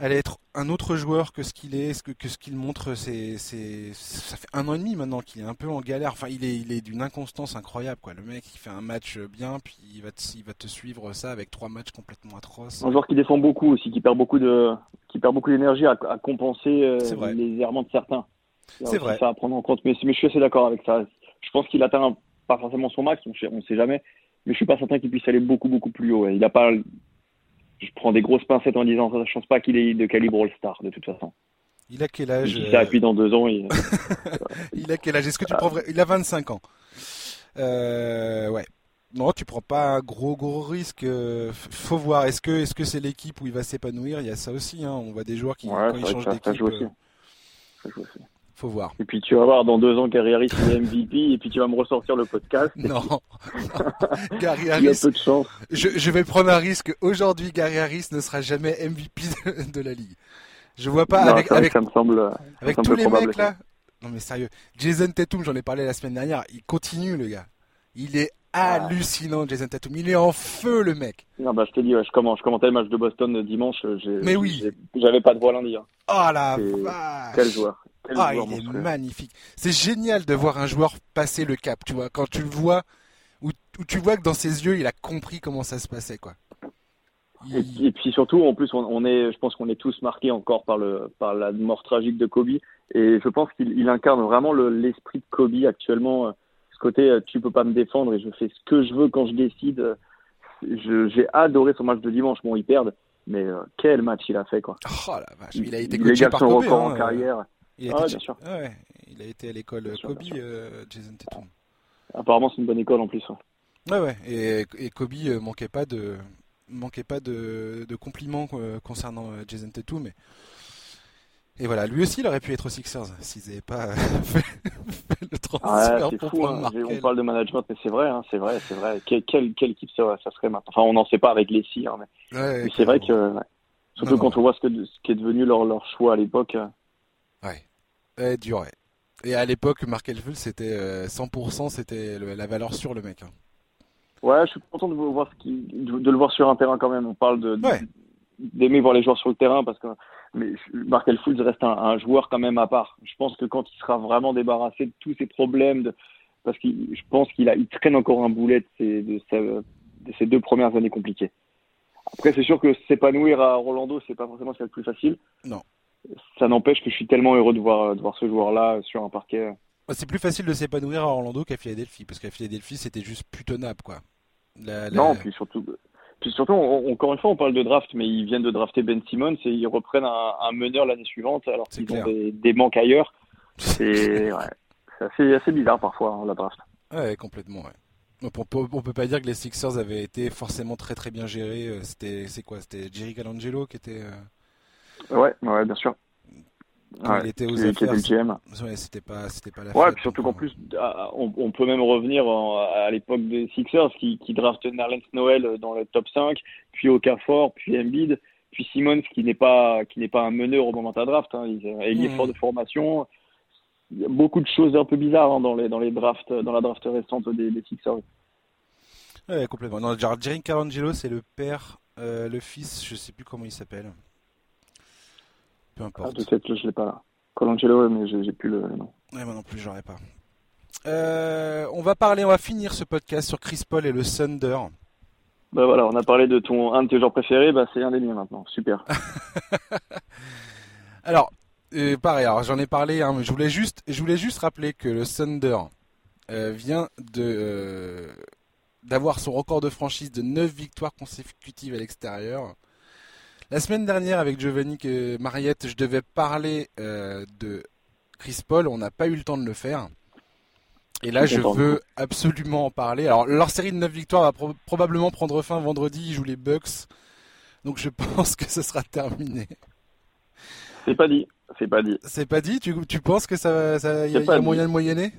allait être un autre joueur que ce qu'il est, que, que ce qu'il montre. C'est, c'est, ça fait un an et demi maintenant qu'il est un peu en galère. Enfin, il est, il est d'une inconstance incroyable, quoi. Le mec, il fait un match bien, puis il va te, il va te suivre ça avec trois matchs complètement atroces. Un joueur qui défend beaucoup aussi, qui perd beaucoup de, qui perd beaucoup d'énergie à, à compenser euh, les errements de certains. C'est vrai. Ça à prendre en compte. Mais, mais je suis assez d'accord avec ça. Je pense qu'il atteint pas forcément son max, on on sait jamais. Mais je suis pas certain qu'il puisse aller beaucoup beaucoup plus haut. Il a pas. Je prends des grosses pincettes en disant ça. Je pense pas qu'il est de calibre All-Star de toute façon. Il a quel âge euh, ça, et puis dans deux ans, il... Il a quel âge? Est-ce que tu prends Il a 25 ans. Euh, ouais. Non, tu prends pas un gros gros risque. euh, faut voir. Est-ce que est-ce que c'est l'équipe où il va s'épanouir? Il y a ça aussi. Hein. On voit des joueurs qui Ouais, quand c'est ils vrai changent que ça- ça d'équipe. joue aussi. euh, Ça joue aussi. Faut voir. Et puis tu vas voir dans deux ans Gary Harris il est MVP et puis tu vas me ressortir le podcast. Non. Gary Il y a Harris. peu de chance. Je, je vais prendre un risque. Aujourd'hui, Gary Harris ne sera jamais MVP de, de la ligue. Je vois pas Non, avec vrai avec ça me semble. avec semble tous les probable, mecs là. Non mais sérieux. Jason Tatum, j'en ai parlé la semaine dernière. Il continue le gars. Il est Ah. hallucinant, Jason Tatum. Il est en feu le mec. Non, bah, je te dis, ouais, je, commence, je commentais le match de Boston euh, dimanche. euh, Mais oui. J'avais pas de voix lundi. hein. Oh la vache Quel joueur. Ah, il est magnifique. C'est génial de voir un joueur passer le cap, tu vois, quand tu le vois, où, où tu vois que dans ses yeux, il a compris comment ça se passait, quoi. Et, puis surtout, en plus, on, est, je pense qu'on est tous marqués encore par le par la mort tragique de Kobe. Et je pense qu'il incarne vraiment l'esprit de Kobe actuellement. Ce côté, tu peux pas me défendre et je fais ce que je veux quand je décide. J'ai adoré son match de dimanche. Bon, ils perdent, mais quel match il a fait quoi. Oh la vache, il a été coaché par Kobe. Record en carrière. Il a, ah, été... bien sûr. Ouais, il a été à l'école Kobe, Jason Tatum. Apparemment, c'est une bonne école en plus. Ouais, ouais. Et, et Kobe euh, manquait pas de manquait pas de, de compliments euh, concernant euh, Jason Tatum, mais et voilà, lui aussi, il aurait pu être aux Sixers s'ils n'avaient pas fait, le transfert fou, hein. On parle de management, mais c'est vrai, hein, c'est vrai, c'est vrai. Quelle, quelle, équipe ça, ça, serait maintenant? Enfin, on n'en sait pas avec les hein, mais, ouais, mais c'est vrai que surtout quand on voit ce, que, ce qui est devenu leur, leur choix à l'époque. Ouais, ouais dur, ouais. Et à l'époque, Mark Elful, c'était 100%, c'était la valeur sur le mec. Hein. Ouais, je suis content de, voir ce qui, de, le voir sur un terrain quand même. On parle de, d'aimer voir les joueurs sur le terrain parce que mais Markel Fultz reste un, joueur quand même à part. Je pense que quand il sera vraiment débarrassé de tous ses problèmes, de, parce que je pense qu'il a, il traîne encore un boulet de ses, de, de ses deux premières années compliquées. Après, c'est sûr que s'épanouir à Rolando, c'est pas forcément ce qui est le plus facile. Non. Ça n'empêche que je suis tellement heureux de voir, de voir ce joueur-là sur un parquet. C'est plus facile de s'épanouir à Orlando qu'à Philadelphie, parce qu'à Philadelphie, c'était juste putonable, quoi. Non, puis surtout, puis surtout encore une fois, on parle de draft, mais ils viennent de drafter Ben Simmons et ils reprennent un, meneur l'année suivante alors qu'ils ont des, manques ailleurs. C'est ouais, assez, bizarre parfois, hein, la draft. Ouais, complètement, ouais. On peut, on peut pas dire que les Sixers avaient été forcément très très bien gérés. Euh, c'était, c'est quoi C'était Jerry Calangelo qui était. Euh, ouais, ouais, bien sûr il était aux affaires. c'était pas, c'était pas la Ouais, puis surtout qu'en plus, ah, on, peut même revenir à l'époque des Sixers qui, qui draftent Nerlens Noël dans le top 5, puis Okafor, puis Embiid, puis Simmons qui n'est pas, qui n'est pas un meneur au moment de la draft. Hein. Il, il est mmh. fort de formation. Il y a beaucoup de choses un peu bizarres hein, dans les, dans les drafts, dans la draft récente des, des Sixers. Ouais, complètement. Non, Jerry Carangelo, c'est le père, euh, le fils, je sais plus comment il s'appelle. Peu importe. Ah, peut-être je l'ai pas là. Colangelo, mais j'ai plus le nom. Ouais, moi non plus, j'aurais pas. Euh, on va parler, on va finir ce podcast sur Chris Paul et le Thunder. Bah voilà, on a parlé de ton un de tes joueurs préférés, bah c'est un des miens maintenant. Super. alors, euh, pareil, alors j'en ai parlé, hein, mais je voulais juste, je voulais juste rappeler que le Thunder euh, vient de d'avoir son record de franchise de 9 victoires consécutives à l'extérieur. La semaine dernière, avec Giovanni et Mariette, je devais parler euh, de Chris Paul. On n'a pas eu le temps de le faire. Et là, je veux absolument en parler. Alors, leur série de 9 victoires va probablement prendre fin vendredi. Ils jouent les Bucks. Donc, je pense que ce sera terminé. C'est pas dit. C'est pas dit. C'est pas dit tu, tu penses que ça, ça y a, moyen de moyenner?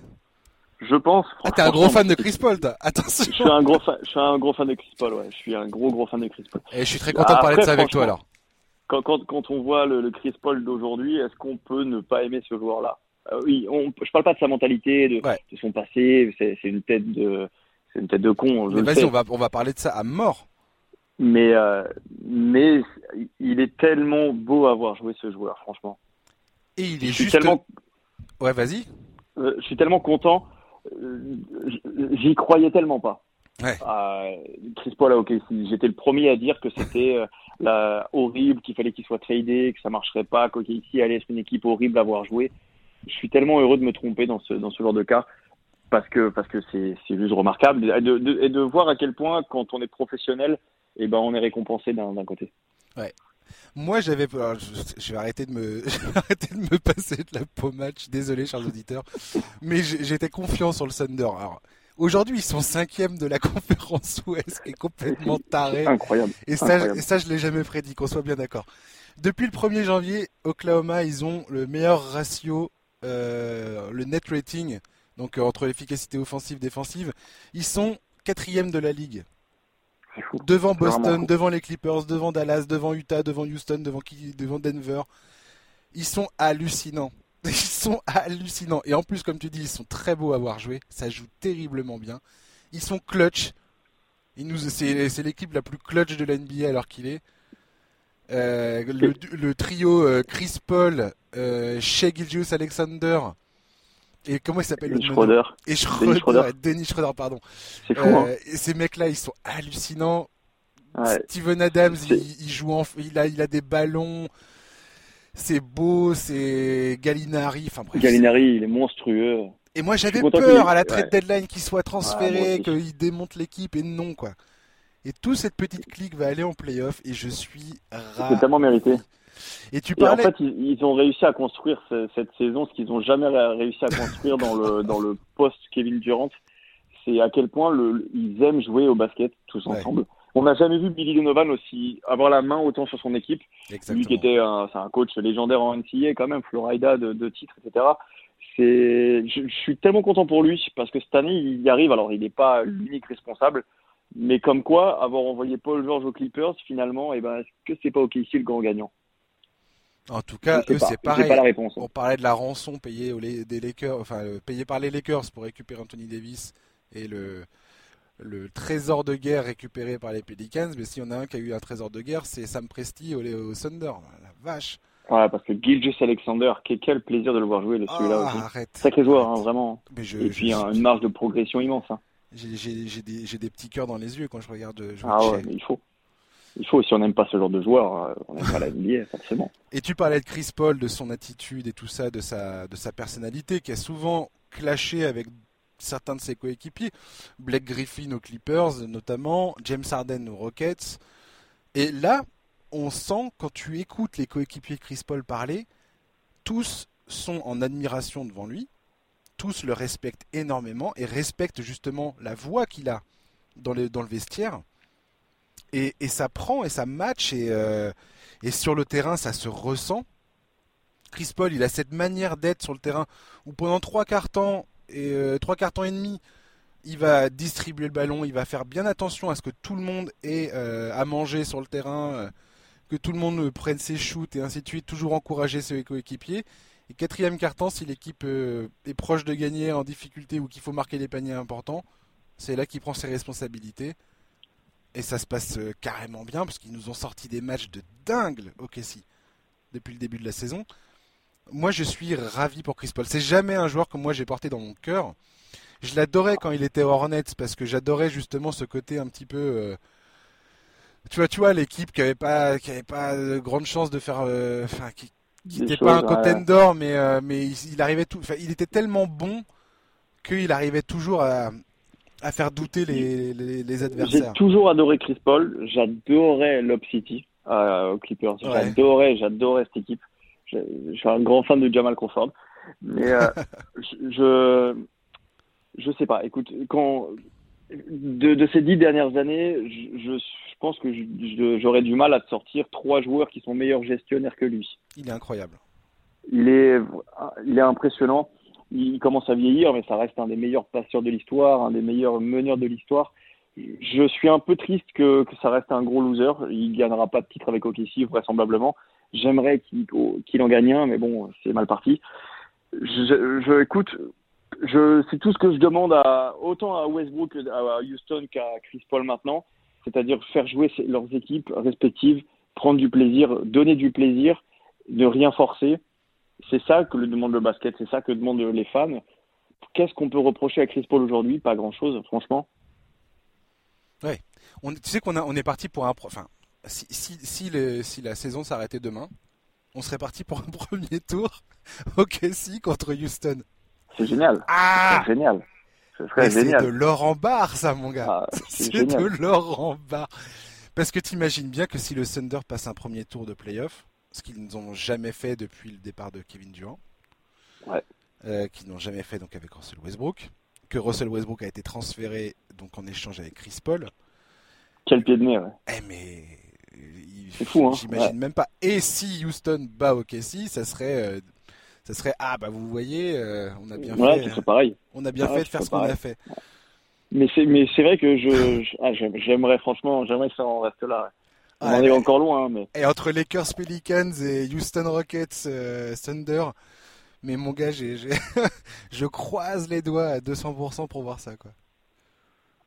Je pense. Ah, t'es un gros fan de Chris Paul, toi. Attention. Je suis un gros fan, je suis un gros fan de Chris Paul, ouais. Je suis un gros, gros fan de Chris Paul. Et je suis très content de parler de ça avec toi, alors. Quand, quand, quand on voit le, Chris Paul d'aujourd'hui, est-ce qu'on peut ne pas aimer ce joueur-là? Euh, Oui, on, je parle pas de sa mentalité, de, de son passé. C'est une tête de, c'est une tête de con. Mais vas-y, on va, on va parler de ça à mort. Mais, euh, mais il est tellement beau à voir jouer ce joueur, franchement. Et il est juste. Tellement... Ouais, vas-y. Euh, je suis tellement content j'y croyais tellement pas. Ouais. Chris Paul ok j'étais le premier à dire que c'était euh, horrible, qu'il fallait qu'il soit tradé, que ça marcherait pas, qu'OKC allait être une équipe horrible à voir jouer. Je suis tellement heureux de me tromper dans ce, dans ce genre de cas parce que parce que c'est juste remarquable et de, de, et de, voir à quel point quand on est professionnel, et eh ben on est récompensé d'un côté. Ouais. Moi, j'avais. Je, vais arrêter de me, arrêter de me passer de la peau match. Désolé, chers auditeurs, mais j'étais confiant sur le Thunder. Alors, aujourd'hui, ils sont cinquième de la conférence Ouest, qui est complètement taré. Incroyable. Et ça, ça, je l'ai jamais prédit. Qu'on soit bien d'accord. Depuis le 1er janvier, Oklahoma, ils ont le meilleur ratio, euh, le net rating, donc euh, entre l'efficacité offensive défensive. Ils sont quatrième de la ligue. Devant Boston, devant les Clippers, devant Dallas, devant Utah, devant Houston, devant, devant Denver. Ils sont hallucinants. Ils sont hallucinants. Et en plus, comme tu dis, ils sont très beaux à voir jouer. Ça joue terriblement bien. Ils sont clutch. nous, c'est, l'équipe la plus clutch de l'NBA alors qu'il est. Euh, le, trio euh, Chris Paul, euh, Shea Alexander et comment il s'appelle Denis Schroeder. Et Schroeder, Denis Schroeder, pardon. C'est fou. Hein. Euh, et ces mecs-là, ils sont hallucinants. Steven Adams, il, joue en, il a, il a des ballons. C'est beau, c'est Gallinari. Enfin bref. Gallinari, il est monstrueux. Et moi j'avais peur à la trade deadline qu'il soit transféré, qu'il démonte l'équipe et non quoi. Et toute cette petite clique va aller en playoff et je suis ravi. C'est tellement mérité. Et tu parlais... en fait, ils, ont réussi à construire cette saison, ce qu'ils n'ont jamais réussi à construire dans le dans le post Kevin Durant. C'est à quel point le, ils aiment jouer au basket tous ensemble. On n'a jamais vu Billy Donovan aussi avoir la main autant sur son équipe. Exactement. Lui qui était un, un coach légendaire en NCAA quand même, Florida de, de titres, etc. C'est, je, je, suis tellement content pour lui parce que cette année il y arrive. Alors il n'est pas l'unique responsable, mais comme quoi, avoir envoyé Paul George aux Clippers, finalement, et eh ben, est-ce que c'est pas OK ici le grand gagnant? En tout cas, eux, c'est pareil. Pas la réponse. On parlait de la rançon payée, aux, des Lakers, enfin, euh, payée par les Lakers pour récupérer Anthony Davis et le, le trésor de guerre récupéré par les Pelicans. Mais s'il y en a un qui a eu un trésor de guerre, c'est Sam Presti au, au Thunder. La vache. Ouais, parce que Gilgis Alexander, quel plaisir de le voir jouer, celui-là ah, aussi. Arrête, Sacré joueur, hein, vraiment. et puis une marge de progression immense. Hein. J'ai des, des, petits cœurs dans les yeux quand je regarde. Je ah ouais, mais il faut. Il faut, si on n'aime pas ce genre de joueur, euh, on n'aime pas la NBA, forcément. Et tu parlais de Chris Paul, de son attitude et tout ça, de sa, de sa personnalité, qui a souvent clashé avec certains de ses coéquipiers. Blake Griffin aux Clippers, notamment, James Harden aux Rockets. Et là, on sent, quand tu écoutes les coéquipiers de Chris Paul parler, tous sont en admiration devant lui tous le respectent énormément et respectent justement la voix qu'il a dans le, dans le vestiaire. Et, ça prend et ça match et, euh, et sur le terrain ça se ressent. Chris Paul, il a cette manière d'être sur le terrain où pendant trois quarts temps et euh, trois quarts temps et demi, il va distribuer le ballon, il va faire bien attention à ce que tout le monde ait euh, à manger sur le terrain, que tout le monde prenne ses shoots et ainsi de suite, toujours encourager ses coéquipiers. Et quatrième carton, si l'équipe est proche de gagner en difficulté ou qu'il faut marquer des paniers importants, c'est là qu'il prend ses responsabilités. Et ça se passe euh, carrément bien parce qu'ils nous ont sorti des matchs de dingue au si depuis le début de la saison. Moi, je suis ravi pour Chris Paul. C'est jamais un joueur que moi j'ai porté dans mon cœur. Je l'adorais quand il était Hornets parce que j'adorais justement ce côté un petit peu. Euh, tu vois, tu vois, l'équipe qui avait pas, qui avait pas de grande chance de faire, enfin, qui, n'était pas un contender, mais, euh, mais il, arrivait tout, il était tellement bon qu'il arrivait toujours à, à, faire douter les, les, les adversaires. J'ai toujours adoré Chris Paul, j'adorais Lob City euh, aux Clippers, j'adorais, j'adorais cette équipe. Je, suis un grand fan de Jamal Crawford, mais euh, je, je sais pas. Écoute, quand de, de, ces dix dernières années, je, je, pense que j'aurais du mal à te sortir trois joueurs qui sont meilleurs gestionnaires que lui. Il est incroyable. Il est, il est impressionnant. Il commence à vieillir, mais ça reste un des meilleurs passeurs de l'histoire, un des meilleurs meneurs de l'histoire. Je suis un peu triste que, ça reste un gros loser. Il gagnera pas de titre avec OKC, vraisemblablement. J'aimerais qu'il en gagne un, mais bon, c'est mal parti. Je, je écoute, je, c'est tout ce que je demande à, autant à Westbrook, à Houston qu'à Chris Paul maintenant c'est-à-dire faire jouer leurs équipes respectives, prendre du plaisir, donner du plaisir, ne rien forcer. C'est ça que le demande le basket, c'est ça que demandent les fans. Qu'est-ce qu'on peut reprocher à Chris Paul aujourd'hui? Pas grand-chose, franchement. Ouais. On, tu sais qu'on on est parti pour un. Enfin, si, si, si, si la saison s'arrêtait demain, on serait parti pour un premier tour au si contre Houston. C'est génial. Ah c'est génial. C'est de l'or en barre, ça, mon gars. Ah, c'est de l'or en barre. Parce que tu imagines bien que si le Thunder passe un premier tour de playoff, ce qu'ils n'ont jamais fait depuis le départ de Kevin Durant, euh, qu'ils n'ont jamais fait donc avec Russell Westbrook, que Russell Westbrook a été transféré donc en échange avec Chris Paul. Quel pied de nez, Eh mais c'est fou, hein. J'imagine même pas. Et si Houston bat OKC, ça serait euh, ça serait ah bah vous voyez, euh, on a bien fait. pareil. On a bien fait de faire ce qu'on a fait. Mais c'est mais c'est vrai que je, ah, j'aimerais franchement j'aimerais que ça en reste là. On ah, est encore loin, hein, mais. Et entre Lakers Pelicans et Houston Rockets euh, Thunder, mais mon gars, je croise les doigts à 200% pour voir ça, quoi.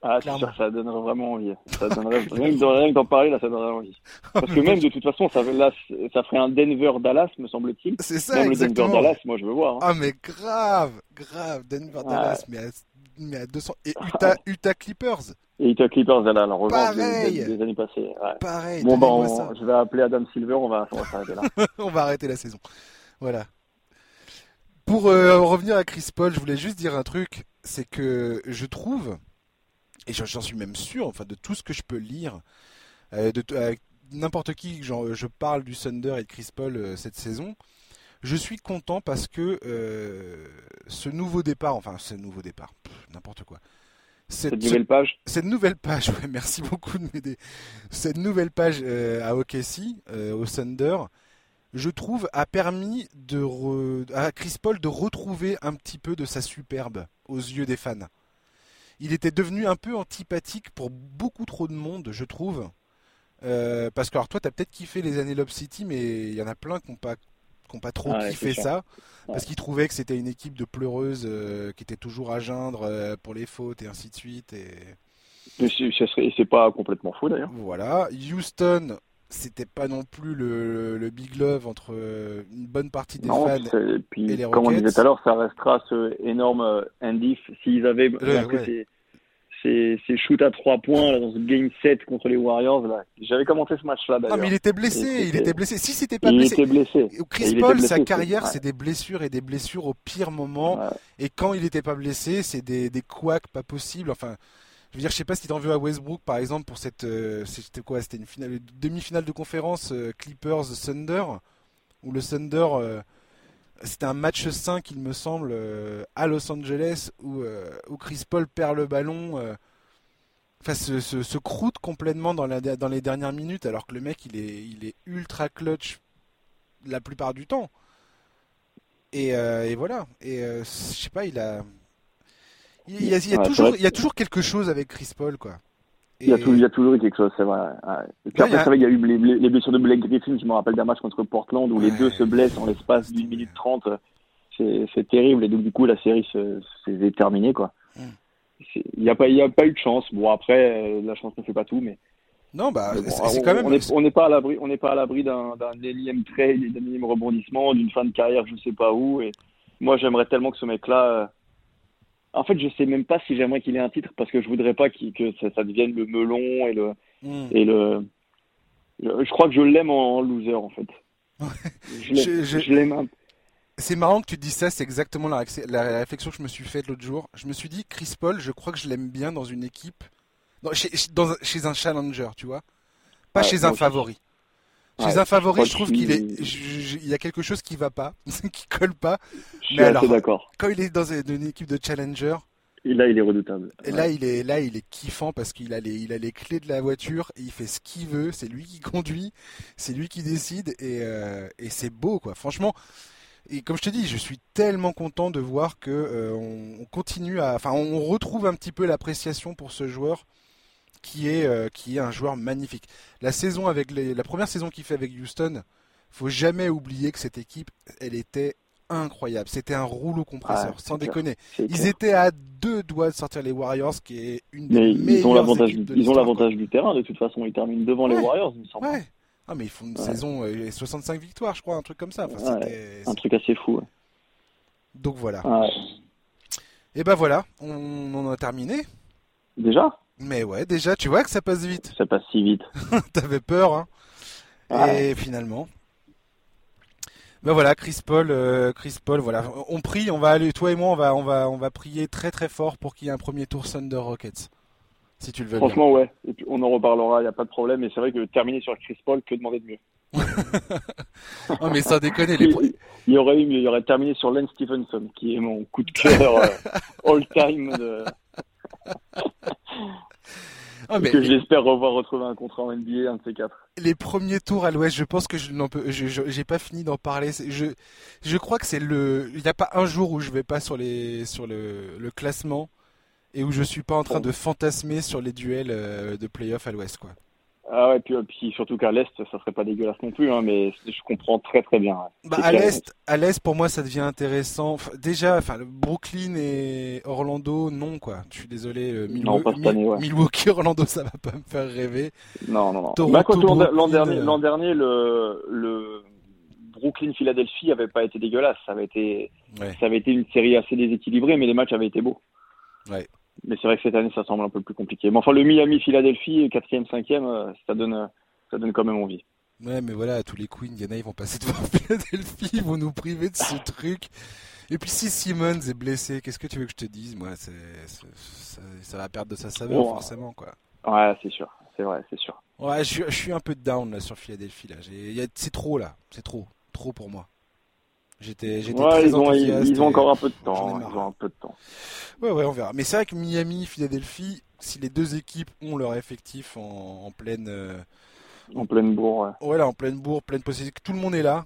Ah, c'est sûr, ça donnerait vraiment envie. Ça donnerait, rien que d'en parler, là, ça donnerait envie. Parce que même, de toute façon, ça, là, ça ferait un Denver-Dallas, me semble-t-il. C'est ça, même exactement. le Denver-Dallas, moi, je veux voir. Hein. Ah, mais grave, grave, Denver-Dallas, mais, à, mais à 200. Et Utah, Utah Clippers. Et Utah Clippers, là, la revanche Pareil. des, des années passées. Ouais. Pareil. Bon, on- ça. je vais appeler Adam Silver, on va, on va s'arrêter là. on va arrêter la saison. Voilà. Pour euh, revenir à Chris Paul, je voulais juste dire un truc, c'est que je trouve, et j'en suis même sûr, enfin de tout ce que je peux lire, euh, de avec n'importe qui, genre, je parle du Thunder et de Chris Paul euh, cette saison, je suis content parce que euh, ce nouveau départ, enfin ce nouveau départ, n'importe quoi. Cette, Cette ce- nouvelle page, cette nouvelle page, ouais, merci beaucoup de m'aider. Cette nouvelle page euh, à OKC, euh, au Thunder, je trouve a permis de re- à Chris Paul de retrouver un petit peu de sa superbe aux yeux des fans. Il était devenu un peu antipathique pour beaucoup trop de monde, je trouve. Euh, parce que alors toi, t'as peut-être kiffé les années Lob City, mais il y en a plein qui n'ont pas, qui ont pas trop ouais, kiffé ça, parce qu'ils trouvaient que c'était une équipe de pleureuses euh, qui était toujours à geindre euh, pour les fautes et ainsi de suite. Et c'est- pas complètement faux d'ailleurs. voilà, Houston, c'était pas non plus le, le big love entre euh, une bonne partie des Non, fans. c'est- puis et les comme on Rockets. disait tout à l'heure, ça restera ce énorme indiff. S'ils avaient ouais. Ces, ces, shoots à trois points là, dans ce game 7 contre les Warriors, là. j'avais commenté ce match-là Non, d'ailleurs. mais il était blessé, Et il était blessé. Si c'était pas Il blessé, était blessé. Chris il Paul, blessé, sa c'est- carrière, ouais. c'est des blessures et des blessures au pire moment. Ouais. Et quand il n'était pas blessé, c'est des, des couacs pas possibles. Enfin, je veux dire, je sais pas si t'en veux à Westbrook, par exemple, pour cette. euh, c'était quoi? C'était une finale, une demi-finale de conférence euh, Clippers-Thunder, où le Thunder. euh, c'était un match 5, il me semble, euh, à Los Angeles, où, euh, où Chris Paul perd le ballon. euh, Enfin, se, se, se croûte complètement dans, la, dans les dernières minutes, alors que le mec, il est, il est ultra clutch la plupart du temps. Et, euh, et voilà. Et euh, je sais pas, il a. Il y a, il y a Ouais, c'est toujours, il y a toujours quelque chose avec Chris Paul, quoi. Il y, a Et- tout- il y a toujours eu quelque chose, c'est vrai. ouais. Et puis Ouais, après, a- c'est vrai, il y a eu les, les- les blessures de Blake Griffin, je me rappelle d'un match contre Portland où les deux se blessent en l'espace d'une minute trente. C'est terrible. Et donc, du coup, la série se- s'est terminée, quoi. Il n'y a, pas- il y a pas eu de chance. Bon, après, euh, la chance ne fait pas tout, mais. Non, bah, bon, c'est quand même. on n'est pas à l'abri, on n'est pas à l'abri d'un énième trade, d'un énième rebondissement, d'une fin de carrière, je sais pas où. Et moi, j'aimerais tellement que ce mec-là. En fait, je sais même pas si j'aimerais qu'il ait un titre parce que je voudrais pas que ça, ça devienne le melon et le Hmm. et le. le- Je crois que je l'aime en, en loser en fait. Je l'aime- C'est marrant que tu dises ça, c'est exactement la, réflexion que je me suis faite l'autre jour. Je me suis dit, Chris Paul, je crois que je l'aime bien dans une équipe, dans- chez, dans un- chez un challenger, tu vois, pas Ouais, chez un aussi. Chez Ouais, un favori, je trouve qu'il- est, il y a quelque chose qui va pas, qui colle pas. Je suis Mais assez alors- d'accord. Quand il est dans une équipe de challenger, Et là, il est redoutable. et là il est, là il est kiffant parce qu'il a les, il a les clés de la voiture, et il fait ce qu'il veut, c'est lui qui conduit, c'est lui qui décide, et, euh, et c'est beau quoi. Franchement. Et comme je te dis, je suis tellement content de voir que euh, on continue à, enfin, on retrouve un petit peu l'appréciation pour ce joueur qui est euh, qui est un joueur magnifique. La saison avec les, la première saison qu'il fait avec Houston, faut jamais oublier que cette équipe, elle était incroyable. C'était un rouleau compresseur, sans clair. déconner. Ils étaient à deux doigts de sortir les Warriors, qui est une des Mais ils ont meilleures l'avantage, ils ont l'avantage du terrain de toute façon. Ils terminent devant Ouais. les Warriors, il me semble. Ouais. Ah mais ils font une Ouais. saison euh, 65 victoires, je crois, un truc comme ça. Enfin, Un truc assez fou. Donc voilà. Et ben voilà, on en a terminé. Déjà, Mais ouais, déjà, tu vois que ça passe vite. ça passe si vite. T'avais peur, hein. Ouais. Et finalement. Ben voilà, Chris Paul, euh, Chris Paul, voilà. On prie, on va aller, toi et moi, on va, on va, on va prier très très fort pour qu'il y ait un premier tour Thunder Rockets. Si tu le veux bien. Franchement, ouais. Et puis, on en reparlera, il n'y a pas de problème. Et c'est vrai que terminer sur Chris Paul, que demander de mieux Non mais sans déconner, les pro- il, il y aurait eu, mieux, il y aurait terminé sur Len Stephenson, qui est mon coup de cœur euh, all-time, de- Ah, mais que j'espère revoir retrouver un contrat en NBA, un de ces quatre. les premiers tours à l'Ouest, je pense que je n'en peux, j'ai pas fini d'en parler. Je, je crois que c'est le, il n'y a pas un jour où je vais pas sur les, sur le, le classement et où je suis pas en train de fantasmer sur les duels euh, de playoff à l'Ouest, quoi. Ah ouais, puis, puis surtout qu'à l'Est, ça serait pas dégueulasse non plus, hein, mais je comprends très très bien. ouais. Bah, à l'est, à l'est, pour moi, ça devient intéressant. Enfin, déjà, enfin, Brooklyn et Orlando, non, quoi. Je suis désolé. euh, Non, pas cette année, ouais. Milwaukee, Orlando, ça va pas me faire rêver. Non, non, non. Toronto, Bah, quand l'an Brooklyn, dernier, euh. l'an dernier, le, le Brooklyn-Philadelphie avait pas été dégueulasse. Ça avait été, Ouais. ça avait été une série assez déséquilibrée, mais les matchs avaient été beaux. Mais c'est vrai que cette année, ça semble un peu plus compliqué. Mais enfin, le Miami-Philadelphie, 4e, 5e, ça donne, ça donne quand même envie. Ouais, mais voilà, tous les queens, Indiana, ils vont passer devant Philadelphie, ils vont nous priver de ce truc. Et puis si Simmons est blessé, qu'est-ce que tu veux que je te dise? Moi, c'est, ça, va perdre de sa saveur, forcément, quoi. Ouais, c'est sûr, c'est vrai, c'est sûr. Ouais, je, suis un peu down là sur Philadelphie là. c'est trop là, c'est trop, trop pour moi. J'étais, j'étais très ils ont, ils, ont encore un peu de temps. Ils ont un peu de temps. Ouais, ouais, on verra. Mais c'est vrai que Miami, Philadelphie, si les deux équipes ont leur effectif en, pleine, euh, en pleine bourre. Ouais. là, en pleine bourre, pleine possession, tout le monde est là.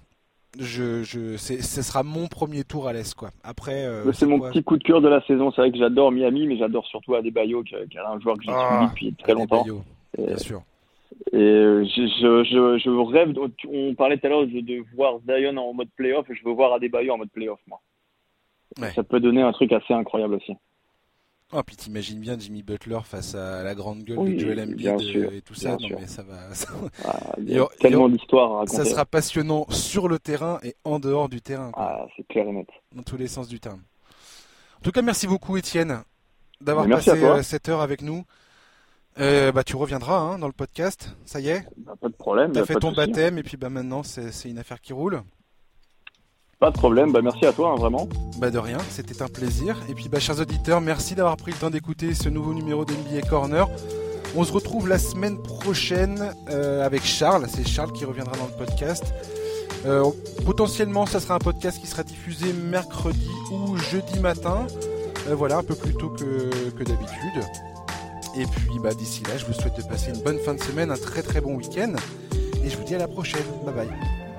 Je, je, ce sera mon premier tour à l'Est, quoi. Après, euh, c'est mon petit coup de cœur de la saison. C'est vrai que j'adore Miami, mais j'adore surtout Adebayo, qui, qui est un joueur que j'ai ah, suivi depuis très longtemps. bien sûr. Et euh, je, je, je, rêve, on parlait tout à l'heure de, voir Zion en mode playoff, je veux voir Adebayo en mode playoff, moi. Ça peut donner un truc assez incroyable aussi. Oh, puis t'imagines bien Jimmy Butler face à la grande gueule de Joel Embiid et tout ça. Non, mais ça va. Ah, il y a, tellement d'histoires à raconter. Ça sera passionnant sur le terrain et en dehors du terrain. Ah, c'est clair et net. Dans tous les sens du terme. En tout cas, merci beaucoup, Étienne, d'avoir passé euh, cette heure avec nous. Euh, bah, tu reviendras hein, dans le podcast, ça y est. Bah, pas de problème. T'as fait ton baptême et puis bah maintenant c'est une affaire qui roule. Pas de problème, bah merci à toi, hein, vraiment. Bah de rien, c'était un plaisir. Et puis bah chers auditeurs, merci d'avoir pris le temps d'écouter ce nouveau numéro d'NBA Corner. On se retrouve la semaine prochaine euh, avec Charles, c'est Charles qui reviendra dans le podcast. Euh, potentiellement, ça sera un podcast qui sera diffusé mercredi ou jeudi matin. Euh, voilà, un peu plus tôt que, que d'habitude. Et puis bah, d'ici là, je vous souhaite de passer une bonne fin de semaine, un très très bon week-end. Et je vous dis à la prochaine. Bye bye.